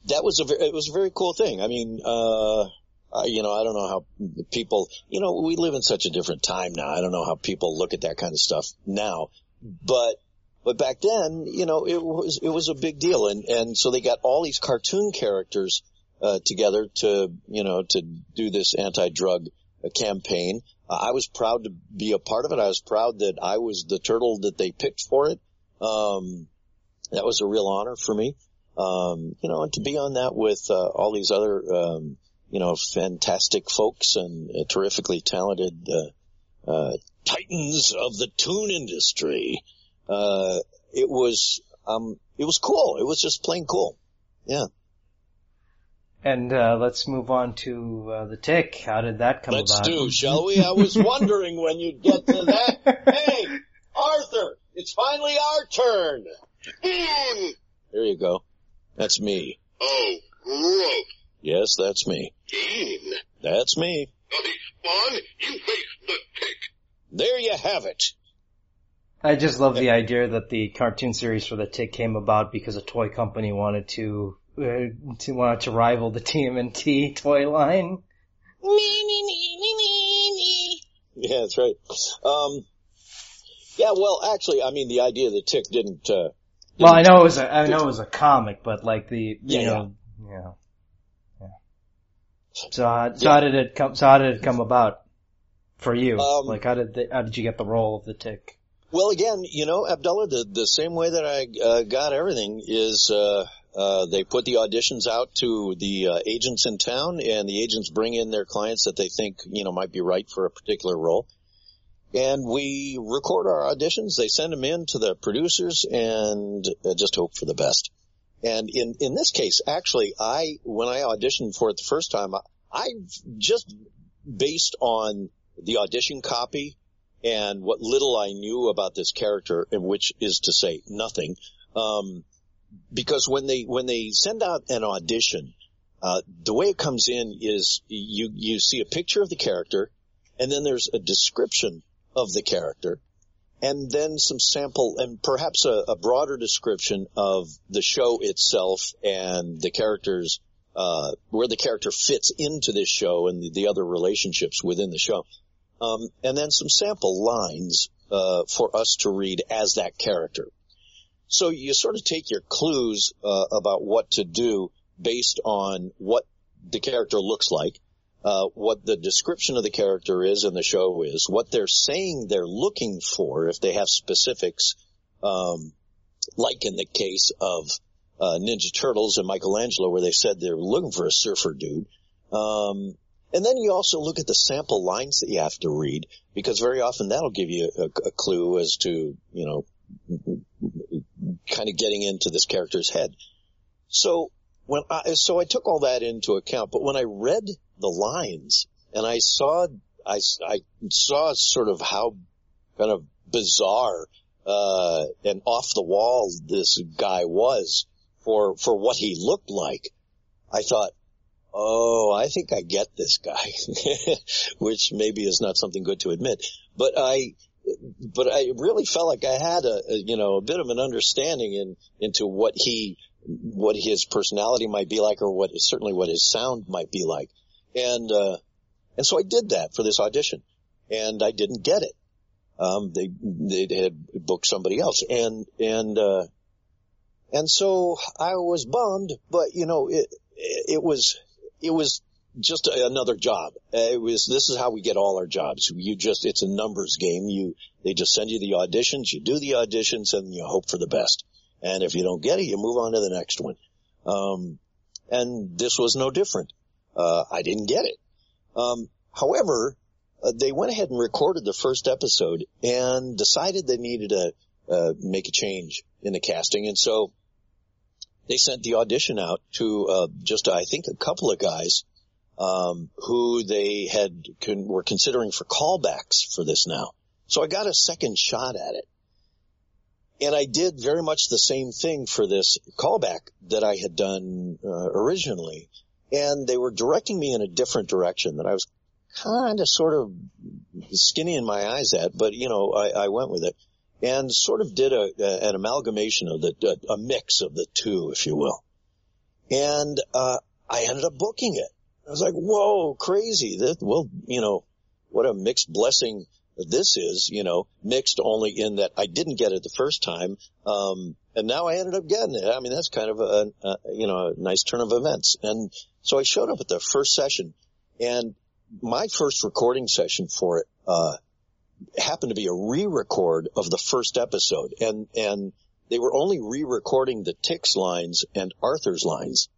that was a very, it was a very cool thing. I mean, uh, uh, you know, I don't know how people, you know, we live in such a different time now. I don't know how people look at that kind of stuff now, but, but back then, you know, it was, it was a big deal. And, and so they got all these cartoon characters, uh, together to, you know, to do this anti-drug campaign. Uh, I was proud to be a part of it. I was proud that I was the turtle that they picked for it. Um, that was a real honor for me. Um, you know, and to be on that with uh, all these other, um, you know, fantastic folks and uh, terrifically talented uh, uh, titans of the tune industry, uh, it was um, it was cool. It was just plain cool. Yeah. And uh, let's move on to uh, the tick. How did that come let's about? Let's do, shall we? I was wondering when you'd get to that. hey, Arthur, it's finally our turn. there you go. That's me. Oh, gross. Yes, that's me. Dean. That's me. Bloody spawn, you face the tick. There you have it. I just love the idea that the cartoon series for the Tick came about because a toy company wanted to uh, to wanted to rival the TMNT toy line. Me me me me me me. Yeah, that's right. Um, yeah, well, actually, I mean, the idea of the Tick didn't uh, well, I know it was a, I know it was a comic, but like the, you yeah, know, yeah. yeah. So, how, so yeah. how did it come, so how did it come about for you? Um, like how did the, how did you get the role of the tick? Well, again, you know, Abdullah, the, the same way that I uh, got everything is, uh, uh, they put the auditions out to the uh, agents in town and the agents bring in their clients that they think, you know, might be right for a particular role and we record our auditions. They send them in to the producers and uh, just hope for the best. And in, in this case, actually, I, when I auditioned for it the first time, I, I just based on the audition copy and what little I knew about this character, and which is to say nothing, um, because when they, when they send out an audition, uh, the way it comes in is you, you see a picture of the character and then there's a description of the character and then some sample and perhaps a, a broader description of the show itself and the characters, uh, where the character fits into this show and the, the other relationships within the show. Um, and then some sample lines, uh, for us to read as that character. So you sort of take your clues, uh, about what to do based on what the character looks like uh, what the description of the character is in the show is, what they're saying they're looking for, if they have specifics, um, like in the case of uh, Ninja Turtles and Michelangelo, where they said they're looking for a surfer dude. Um, and then you also look at the sample lines that you have to read, because very often that'll give you a, a clue as to, you know, kind of getting into this character's head. So when I, so I took all that into account, but when I read the lines and I saw, I, I saw sort of how kind of bizarre, uh, and off the wall this guy was for, for what he looked like. I thought, oh, I think I get this guy, which maybe is not something good to admit, but I, but I really felt like I had a, a, you know, a bit of an understanding in, into what he, what his personality might be like or what, certainly what his sound might be like. And, uh, and so I did that for this audition and I didn't get it. Um, they, they had booked somebody else and, and, uh, and so I was bummed, but you know, it, it was, it was just another job. It was, this is how we get all our jobs. You just, it's a numbers game. You, they just send you the auditions, you do the auditions and you hope for the best. And if you don't get it, you move on to the next one. Um, and this was no different. Uh, I didn't get it. Um, however, uh, they went ahead and recorded the first episode and decided they needed to, uh, make a change in the casting. And so they sent the audition out to uh, just I think a couple of guys um, who they had con- were considering for callbacks for this now. So I got a second shot at it. And I did very much the same thing for this callback that I had done uh, originally. And they were directing me in a different direction that I was kind of sort of skinny in my eyes at, but you know, I, I went with it and sort of did a, a an amalgamation of the, a, a, mix of the two, if you will. And, uh, I ended up booking it. I was like, whoa, crazy. That, well, you know, what a mixed blessing this is, you know, mixed only in that I didn't get it the first time. Um, and now I ended up getting it. I mean, that's kind of a, a, you know, a nice turn of events. And so I showed up at the first session and my first recording session for it, uh, happened to be a re-record of the first episode and, and they were only re-recording the Tick's lines and Arthur's lines.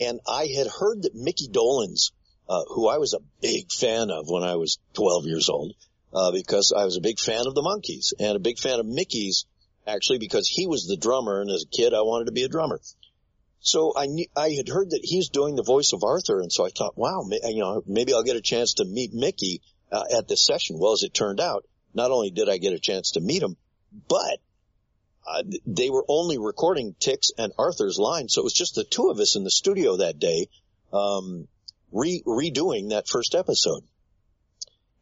And I had heard that Mickey Dolenz, uh, who I was a big fan of when I was 12 years old, uh, because I was a big fan of the Monkees and a big fan of Mickey's actually because he was the drummer and as a kid I wanted to be a drummer. So I knew, I had heard that he's doing the voice of Arthur and so I thought, wow, you know, maybe I'll get a chance to meet Mickey uh, at this session. Well, as it turned out, not only did I get a chance to meet him, but uh, they were only recording Tick's and Arthur's line, so it was just the two of us in the studio that day, um, re- redoing that first episode.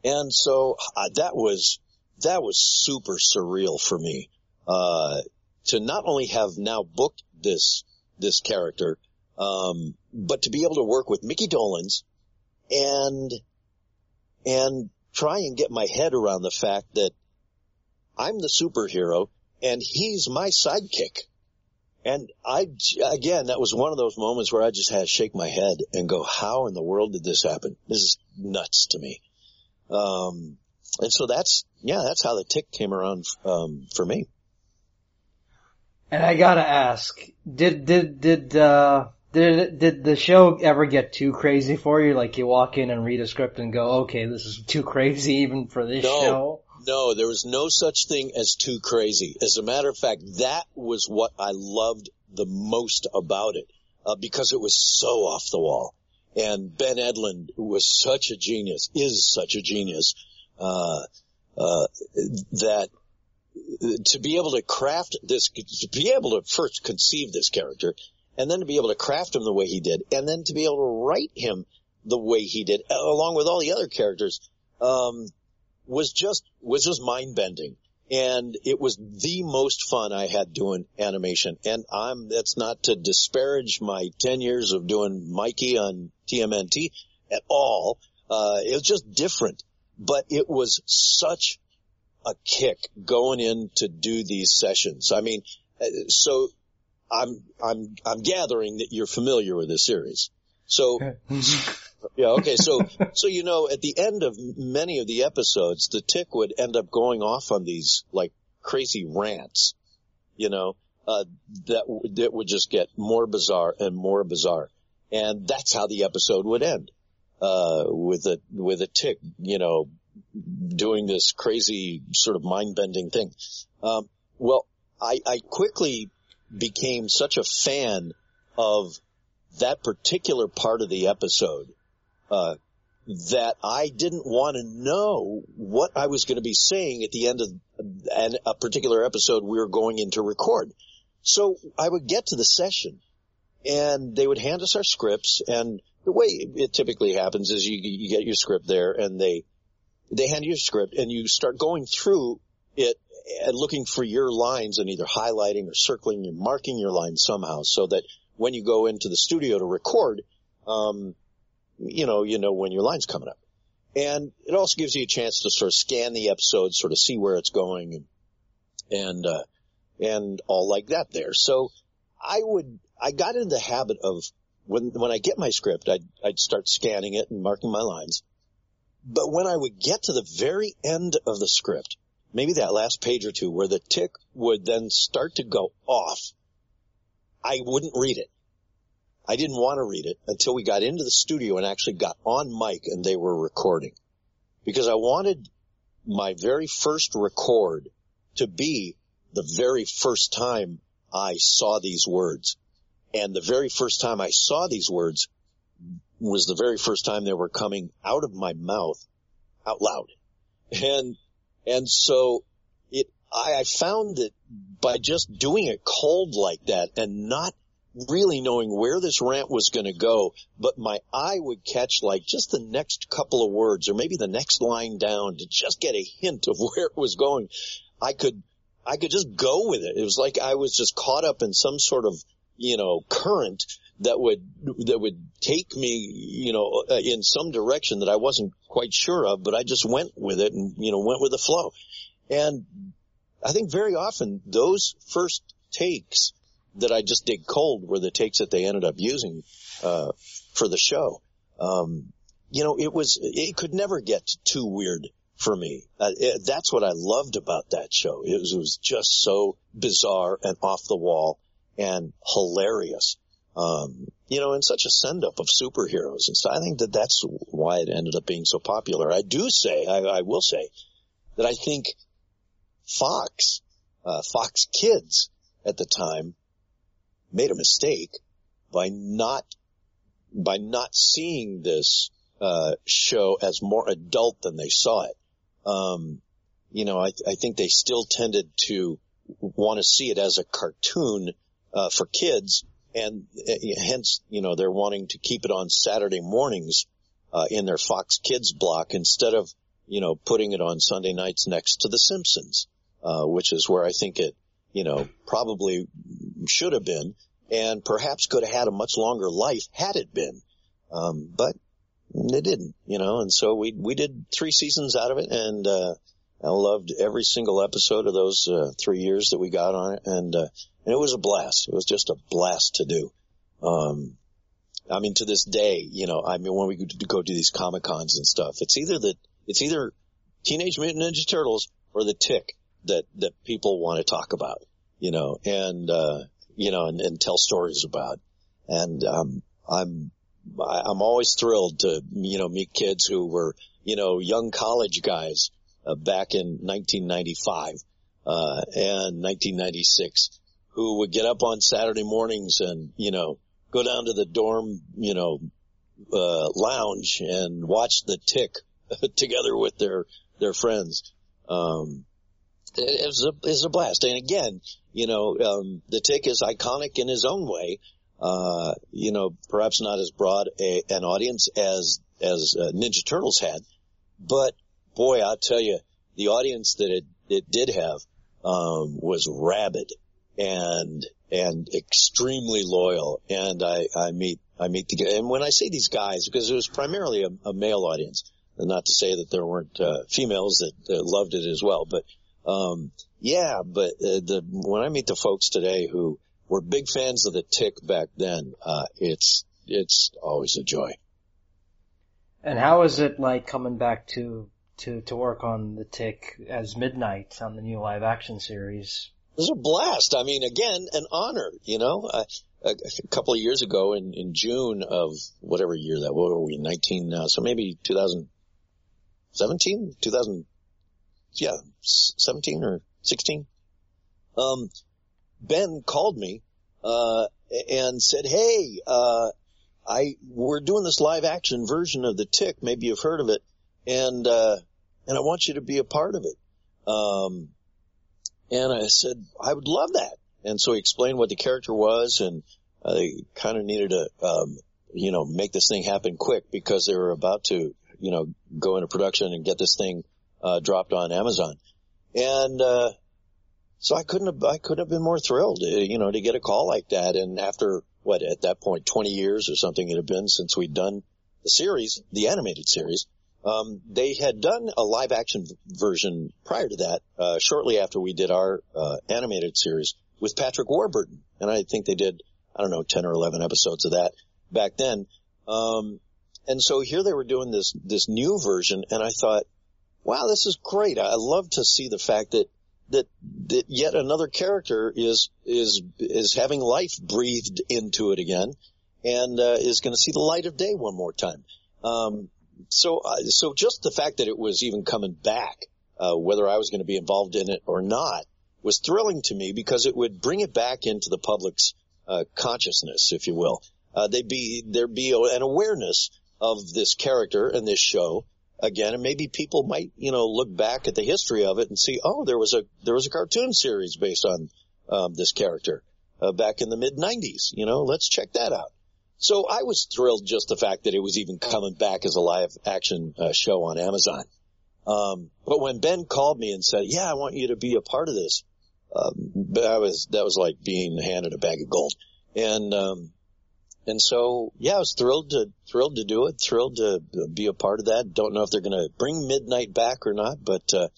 And so uh, that was that was super surreal for me uh, to not only have now booked this this character, um, but to be able to work with Mickey Dolenz and and try and get my head around the fact that I'm the superhero and he's my sidekick. And I, again, that was one of those moments where I just had to shake my head and go, how in the world did this happen? This is nuts to me. Um, and so that's, yeah, that's how the tick came around, um, for me. And I gotta ask, did, did, did, uh, did did the show ever get too crazy for you? Like you walk in and read a script and go, okay, this is too crazy even for this no, show? No, there was no such thing as too crazy. As a matter of fact, that was what I loved the most about it, uh, because it was so off the wall. And Ben Edlund was such a genius, is such a genius, uh, uh, that to be able to craft this, to be able to first conceive this character and then to be able to craft him the way he did, and then to be able to write him the way he did, along with all the other characters, um, was just was just mind bending. And it was the most fun I had doing animation. And I'm, that's not to disparage my 10 years of doing Mikey on TMNT at all. Uh, it was just different, but it was such a kick going in to do these sessions. I mean, uh, so I'm I'm I'm gathering that you're familiar with this series. So yeah, okay. So so you know, at the end of many of the episodes, the tick would end up going off on these like crazy rants, you know, uh, that that would just get more bizarre and more bizarre, and that's how the episode would end, uh, with a with a tick, you know, doing this crazy sort of mind bending thing. Um, well, I I quickly became such a fan of that particular part of the episode, uh, that I didn't want to know what I was going to be saying at the end of an, a particular episode we were going in to record. So I would get to the session and they would hand us our scripts and the way it typically happens is you, you get your script there and they, they hand you a script and you start going through it and looking for your lines and either highlighting or circling and marking your lines somehow so that when you go into the studio to record, um, you know, you know when your line's coming up. And it also gives you a chance to sort of scan the episode, sort of see where it's going and, and, uh, and all like that there. So I would, I got into the habit of when, when I get my script, I'd, I'd start scanning it and marking my lines. But when I would get to the very end of the script, maybe that last page or two where the tick would then start to go off, I wouldn't read it. I didn't want to read it until we got into the studio and actually got on mic and they were recording because I wanted my very first record to be the very first time I saw these words. And the very first time I saw these words was the very first time they were coming out of my mouth out loud. And, and so it, I, I found that by just doing it cold like that and not really knowing where this rant was going to go, but my eye would catch like just the next couple of words or maybe the next line down to just get a hint of where it was going. I could, I could just go with it. It was like I was just caught up in some sort of, you know, current that would, that would take me, you know, uh, in some direction that I wasn't quite sure of, but I just went with it and, you know, went with the flow. And I think very often those first takes that I just did cold were the takes that they ended up using, uh, for the show. Um, you know, it was, it could never get too weird for me. Uh, it, that's what I loved about that show. It was, it was just so bizarre and off the wall and hilarious. Um, you know, and such a send up of superheroes. And so I think that that's why it ended up being so popular. I do say, I, I will say that I think Fox, uh, Fox Kids at the time made a mistake by not, by not seeing this, uh, show as more adult than they saw it. Um, you know, I, I think they still tended to want to see it as a cartoon, uh, for kids and uh, hence, you know, they're wanting to keep it on Saturday mornings, uh, in their Fox Kids block instead of, you know, putting it on Sunday nights next to The Simpsons, uh, which is where I think it, you know, probably should have been and perhaps could have had a much longer life had it been. Um, but it didn't, you know, and so we, we did three seasons out of it and, uh, I loved every single episode of those, uh, three years that we got on it and, uh, and it was a blast. It was just a blast to do. Um, I mean, to this day, you know, I mean, when we go do these Comic Cons and stuff, it's either the, it's either Teenage Mutant Ninja Turtles or the Tick that, that people want to talk about, you know, and, uh, you know, and, and tell stories about. And, um, I'm, I'm always thrilled to, you know, meet kids who were, you know, young college guys uh, back in 1995, uh, and 1996 who would get up on Saturday mornings and, you know, go down to the dorm, you know, uh, lounge and watch the tick together with their, their friends. Um, it, was a, it was a blast. And again, you know, um, the tick is iconic in his own way. Uh, you know, perhaps not as broad a, an audience as, as uh, Ninja Turtles had, but boy, I'll tell you, the audience that it, it did have, um, was rabid and, and extremely loyal. And I, I meet, I meet the, and when I say these guys, because it was primarily a, a male audience, and not to say that there weren't, uh, females that loved it as well, but, um, yeah, but uh, the, when I meet the folks today who were big fans of the tick back then, uh, it's, it's always a joy. And how is it like coming back to, to, to work on the tick as Midnight on the new live action series? Was a blast. I mean, again, an honor, you know, uh, a, a, couple of years ago in, in June of whatever year that, what were we, 19 now? So maybe 2017, 2000, yeah, 17 or 16. Um, Ben called me, uh, and said, Hey, uh, I, we're doing this live action version of the tick. Maybe you've heard of it. And, uh, and I want you to be a part of it. Um, and I said, I would love that. And so he explained what the character was and uh, they kind of needed to, um, you know, make this thing happen quick because they were about to, you know, go into production and get this thing, uh, dropped on Amazon. And, uh, so I couldn't have, I could have been more thrilled, uh, you know, to get a call like that. And after what, at that point, 20 years or something it had been since we'd done the series, the animated series, um, they had done a live action version prior to that, uh, shortly after we did our, uh, animated series with Patrick Warburton. And I think they did, I don't know, 10 or 11 episodes of that back then. Um, and so here they were doing this, this new version and I thought, wow, this is great. I love to see the fact that, that, that yet another character is, is, is having life breathed into it again and, uh, is going to see the light of day one more time. Um, so, uh, so just the fact that it was even coming back, uh, whether I was going to be involved in it or not was thrilling to me because it would bring it back into the public's, uh, consciousness, if you will. Uh, they'd be, there'd be an awareness of this character and this show again, and maybe people might, you know, look back at the history of it and see, oh, there was a, there was a cartoon series based on, um, this character, uh, back in the mid nineties, you know, let's check that out. So I was thrilled just the fact that it was even coming back as a live action uh, show on Amazon. Um, but when Ben called me and said, yeah, I want you to be a part of this, um, was, that was like being handed a bag of gold. And, um, and so, yeah, I was thrilled to, thrilled to do it, thrilled to be a part of that. Don't know if they're going to bring Midnight back or not, but, uh,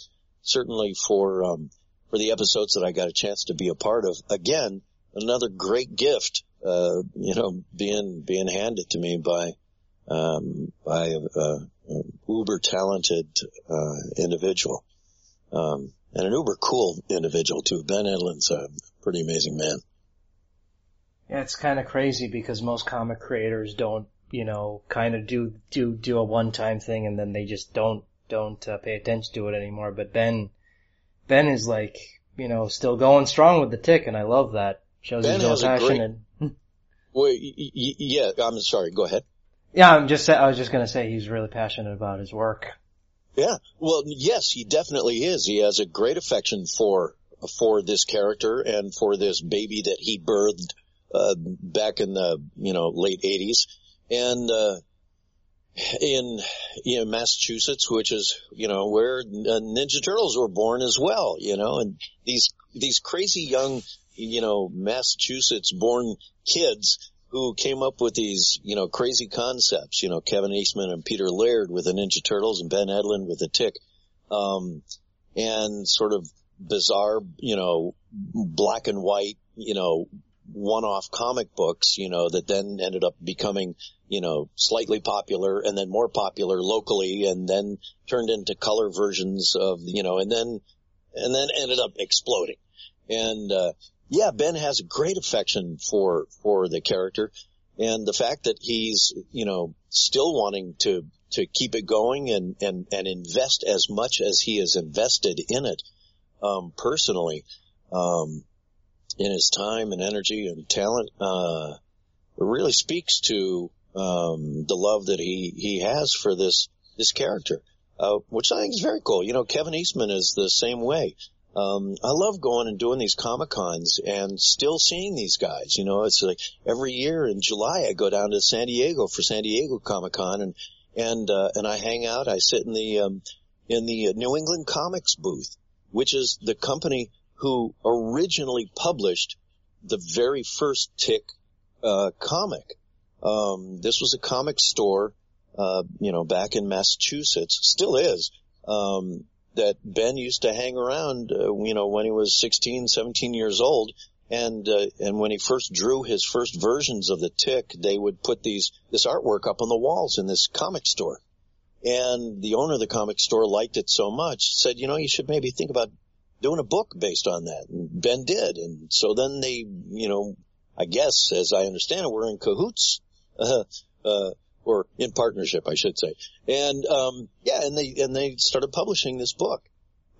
certainly for, um, for the episodes that I got a chance to be a part of, again, another great gift, uh, you know, being, being handed to me by, um, by a, a, a uber talented, uh, individual. Um, and an uber cool individual too. Ben Edlund's a pretty amazing man. Yeah, it's kind of crazy because most comic creators don't, you know, kind of do do do a one-time thing and then they just don't don't uh, pay attention to it anymore. But Ben, Ben is like, you know, still going strong with the tick, and I love that. Shows Ben he's real a great- passionate. Well, y- y- yeah, I'm sorry. Go ahead. Yeah, I'm just. I was just gonna say he's really passionate about his work. Yeah. Well, yes, he definitely is. He has a great affection for, for this character and for this baby that he birthed, uh, back in the, you know, late eighties. And, uh, in, you know, Massachusetts, which is, you know, where Ninja Turtles were born as well, you know, and these, these crazy young, you know, Massachusetts born kids who came up with these, you know, crazy concepts, you know, Kevin Eastman and Peter Laird with the Ninja Turtles and Ben Edlund with the Tick, um, and sort of bizarre, you know, black and white, you know, one-off comic books, you know, that then ended up becoming, you know, slightly popular and then more popular locally and then turned into color versions of, you know, and then, and then ended up exploding. And, uh, yeah, Ben has a great affection for, for the character and the fact that he's, you know, still wanting to, to keep it going and, and, and invest as much as he has invested in it, um, personally, um, in his time and energy and talent, uh, really speaks to, um, the love that he, he has for this, this character, uh, which I think is very cool. You know, Kevin Eastman is the same way. Um, I love going and doing these Comic Cons and still seeing these guys. You know, it's like every year in July I go down to San Diego for San Diego Comic Con and, and, uh, and I hang out. I sit in the, um, in the New England Comics booth, which is the company who originally published the very first Tick, uh, comic. Um, this was a comic store, uh, you know, back in Massachusetts, still is, um, that Ben used to hang around, uh, you know, when he was 16, 17 years old. And, uh, and when he first drew his first versions of the tick, they would put these, this artwork up on the walls in this comic store. And the owner of the comic store liked it so much, said, you know, you should maybe think about doing a book based on that. And Ben did. And so then they, you know, I guess, as I understand it, we're in cahoots, uh, uh, or in partnership, I should say. And, um, yeah, and they, and they started publishing this book.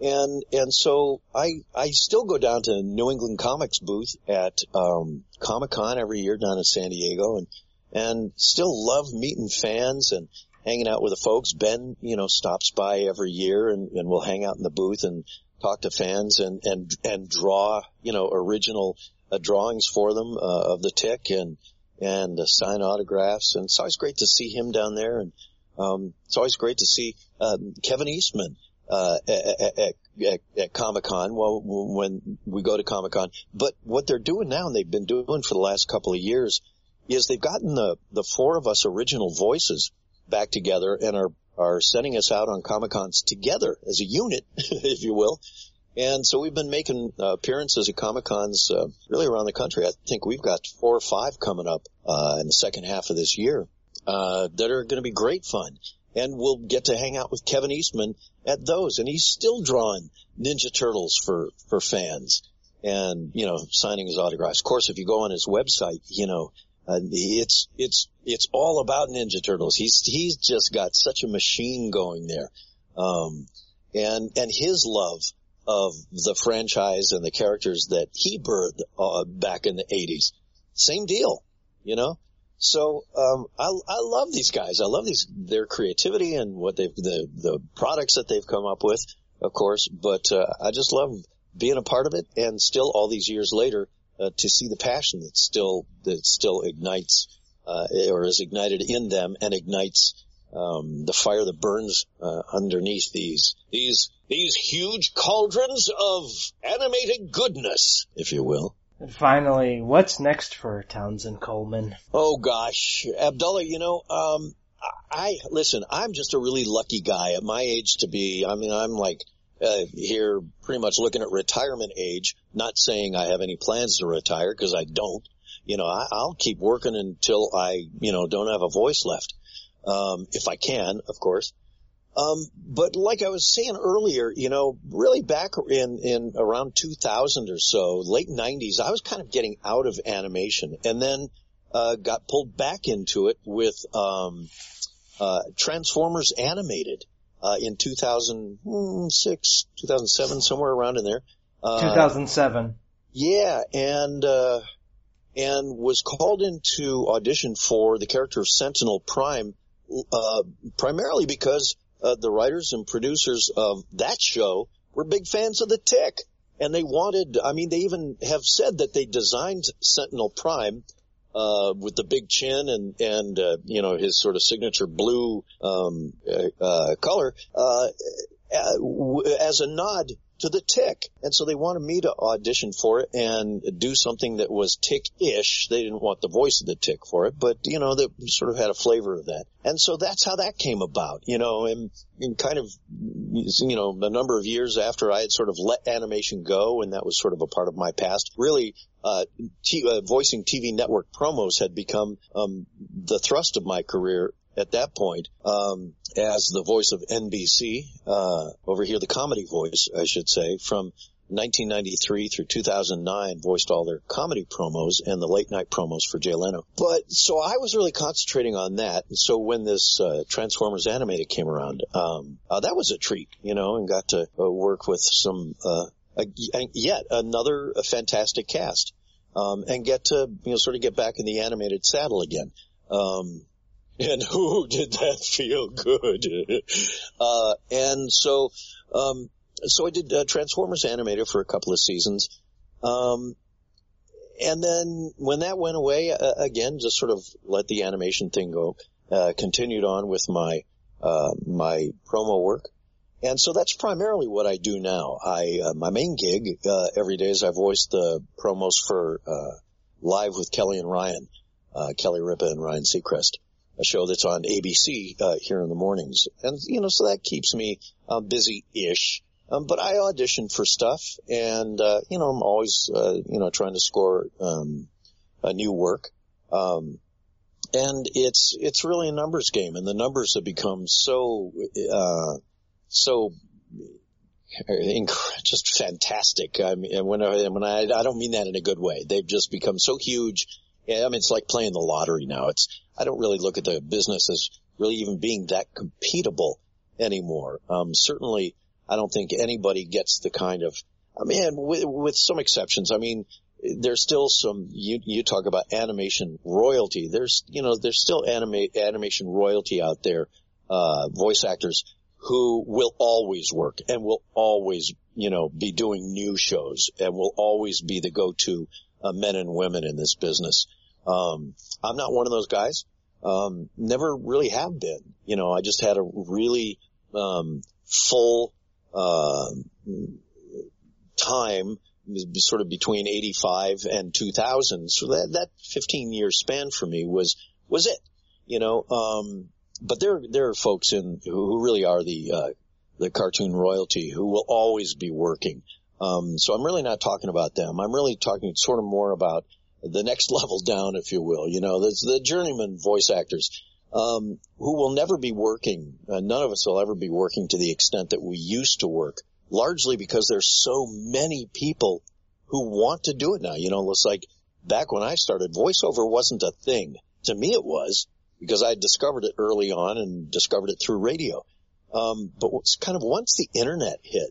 And, and so I, I still go down to New England Comics booth at, um, Comic Con every year down in San Diego and, and still love meeting fans and hanging out with the folks. Ben, you know, stops by every year and, and we'll hang out in the booth and talk to fans and, and, and draw, you know, original uh, drawings for them, uh, of the tick and, and uh, sign autographs. And it's always great to see him down there. And um, it's always great to see um, Kevin Eastman uh, at, at, at, at Comic Con. Well, when we go to Comic Con, but what they're doing now, and they've been doing for the last couple of years, is they've gotten the the four of us original voices back together and are are sending us out on Comic Cons together as a unit, if you will. And so we've been making uh, appearances at Comic Cons uh, really around the country. I think we've got four or five coming up uh, in the second half of this year uh, that are going to be great fun. And we'll get to hang out with Kevin Eastman at those, and he's still drawing Ninja Turtles for for fans, and you know signing his autographs. Of course, if you go on his website, you know uh, it's it's it's all about Ninja Turtles. He's he's just got such a machine going there, um, and and his love of the franchise and the characters that he birthed uh, back in the '80s. Same deal, you know. So um, I I love these guys. I love these their creativity and what they've the the products that they've come up with, of course. But uh, I just love being a part of it, and still all these years later uh, to see the passion that still that still ignites uh, or is ignited in them and ignites um, the fire that burns uh, underneath these these these huge cauldrons of animated goodness, if you will. And finally, what's next for Townsend Coleman? Oh gosh, Abdullah, you know, um, I listen. I'm just a really lucky guy at my age to be. I mean, I'm like uh, here pretty much looking at retirement age, not saying I have any plans to retire because I don't. You know, I, I'll keep working until I, you know, don't have a voice left. Um, if I can, of course. Um, but like I was saying earlier, you know, really back in, in around 2000 or so, late 90s, I was kind of getting out of animation and then, uh, got pulled back into it with, um, uh, Transformers Animated uh, in 2006, 2007, somewhere around in there. Uh, 2007. Yeah, and uh, and was called into audition for the character of Sentinel Prime, uh, primarily because uh, the writers and producers of that show were big fans of the Tick, and they wanted. I mean, they even have said that they designed Sentinel Prime uh, with the big chin and and uh, you know his sort of signature blue um, uh, uh color uh, uh, as a nod to the tick. And so they wanted me to audition for it and do something that was tick-ish. They didn't want the voice of the tick for it, but you know, that sort of had a flavor of that. And so that's how that came about, you know, and, and kind of, you know, a number of years after I had sort of let animation go and that was sort of a part of my past, really, uh, t- uh voicing TV network promos had become, um, the thrust of my career at that point um, as the voice of NBC uh, over here, the comedy voice, I should say, from 1993 through 2009 voiced all their comedy promos and the late night promos for Jay Leno. But so I was really concentrating on that. And so when this uh, Transformers animated came around, um, uh, that was a treat, you know, and got to uh, work with some uh, yet another fantastic cast. Um, and get to, you know, sort of get back in the animated saddle again. Um, and who did that feel good? uh, and so, um, so I did uh, Transformers animated for a couple of seasons. Um, and then when that went away, uh, again, just sort of let the animation thing go. Uh, continued on with my uh, my promo work, and so that's primarily what I do now. I uh, my main gig every day is I voice the promos for uh, Live with Kelly and Ryan, Kelly Ripa and Ryan Seacrest a show that's on ABC uh, here in the mornings, and you know, so that keeps me uh, busy-ish. Um, but I audition for stuff, and uh, you know, I'm always uh, you know trying to score um, a new work. Um, and it's it's really a numbers game, and the numbers have become so uh, so just fantastic. I mean, when I, when I I don't mean that in a good way. They've just become so huge yeah, I mean, it's like playing the lottery now. It's, I don't really look at the business as really even being that competable anymore. Um, certainly I don't think anybody gets the kind of, I mean, with, with some exceptions, I mean, there's still some, you, you talk about animation royalty. There's, you know, there's still anima- animation royalty out there, uh, voice actors who will always work and will always, you know, be doing new shows and will always be the go-to uh, men and women in this business. Um, I'm not one of those guys. Um, never really have been. You know, I just had a really, um, full, uh, time sort of between 85 and 2000. So that, that 15 year span for me was, was it, you know, um, but there, there are folks in who really are the, uh, the cartoon royalty who will always be working. Um, so I'm really not talking about them. I'm really talking sort of more about the next level down, if you will. You know, there's the journeyman voice actors, um, who will never be working. Uh, none of us will ever be working to the extent that we used to work, largely because there's so many people who want to do it now. You know, it's like back when I started, voiceover wasn't a thing. To me, it was because I discovered it early on and discovered it through radio. Um, but it's kind of once the internet hit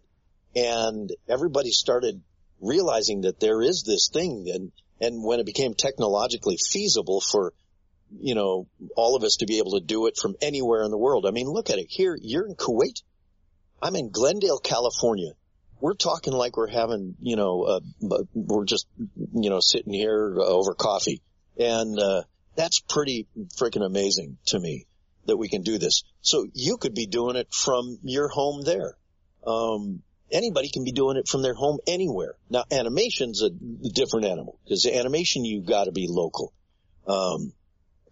and everybody started realizing that there is this thing and, and when it became technologically feasible for, you know, all of us to be able to do it from anywhere in the world. I mean, look at it here. You're in Kuwait. I'm in Glendale, California. We're talking like we're having, you know, uh, we're just, you know, sitting here over coffee and, uh, that's pretty freaking amazing to me that we can do this. So you could be doing it from your home there. Um, anybody can be doing it from their home anywhere. Now animation's a different animal because animation you've got to be local. Um,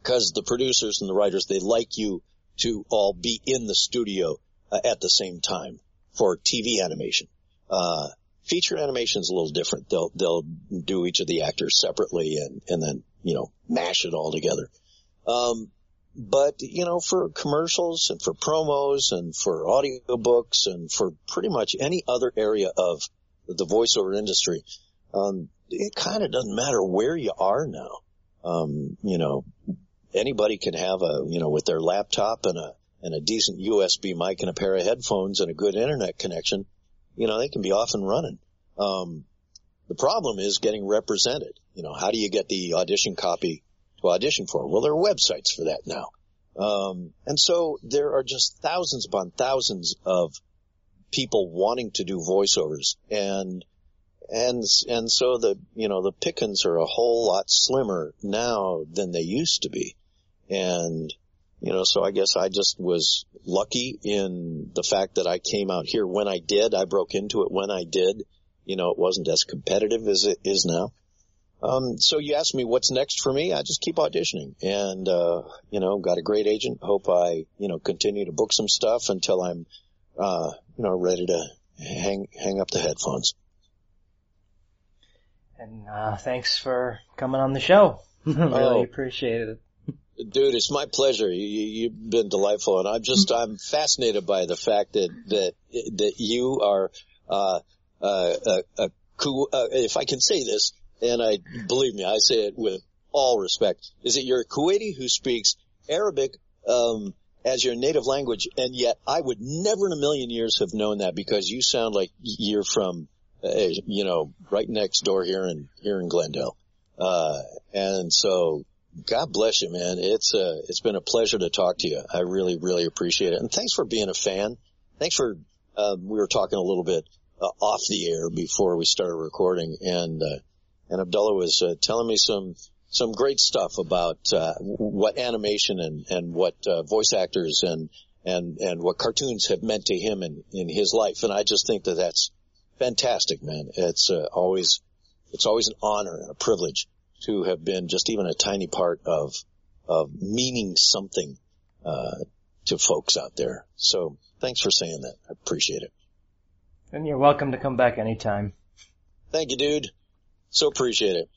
because the producers and the writers they like you to all be in the studio uh, at the same time for TV animation. Uh, feature animation is a little different. They'll they'll do each of the actors separately and and then you know mash it all together. Um, but you know, for commercials and for promos and for audiobooks and for pretty much any other area of the voiceover industry, um, it kind of doesn't matter where you are now. Um, you know, anybody can have a, you know, with their laptop and a, and a decent USB mic and a pair of headphones and a good internet connection, you know, they can be off and running. Um, the problem is getting represented. You know, how do you get the audition copy to audition for. Well, there are websites for that now. Um, and so there are just thousands upon thousands of people wanting to do voiceovers. And and and so the you know the pickings are a whole lot slimmer now than they used to be. And you know so i guess i just was lucky in the fact that i came out here when i did. I broke into it when i did. You know it wasn't as competitive as it is now um, so you asked me what's next for me. I just keep auditioning and, uh, you know, got a great agent. Hope I, you know, continue to book some stuff until I'm, uh, you know, ready to hang, hang up the headphones. And, uh, thanks for coming on the show. really oh, appreciate it. Dude, it's my pleasure. You, have been delightful and I'm just, I'm fascinated by the fact that, that, that you are, uh, uh, a, a, uh, if I can say this, and I believe me, I say it with all respect, is that you're a Kuwaiti who speaks Arabic um, as your native language, and yet I would never in a million years have known that because you sound like you're from, uh, you know, right next door here in here in Glendale. Uh, and so, God bless you, man. It's uh, it's been a pleasure to talk to you. I really, really appreciate it, and thanks for being a fan. Thanks for uh, we were talking a little bit uh, off the air before we started recording, and uh, and Abdullah was uh, telling me some some great stuff about uh, what animation and and what uh, voice actors and and and what cartoons have meant to him in in his life. And I just think that that's fantastic, man. It's uh, always it's always an honor and a privilege to have been just even a tiny part of of meaning something uh, to folks out there. So thanks for saying that. I appreciate it. And you're welcome to come back anytime. Thank you, dude. So appreciate it.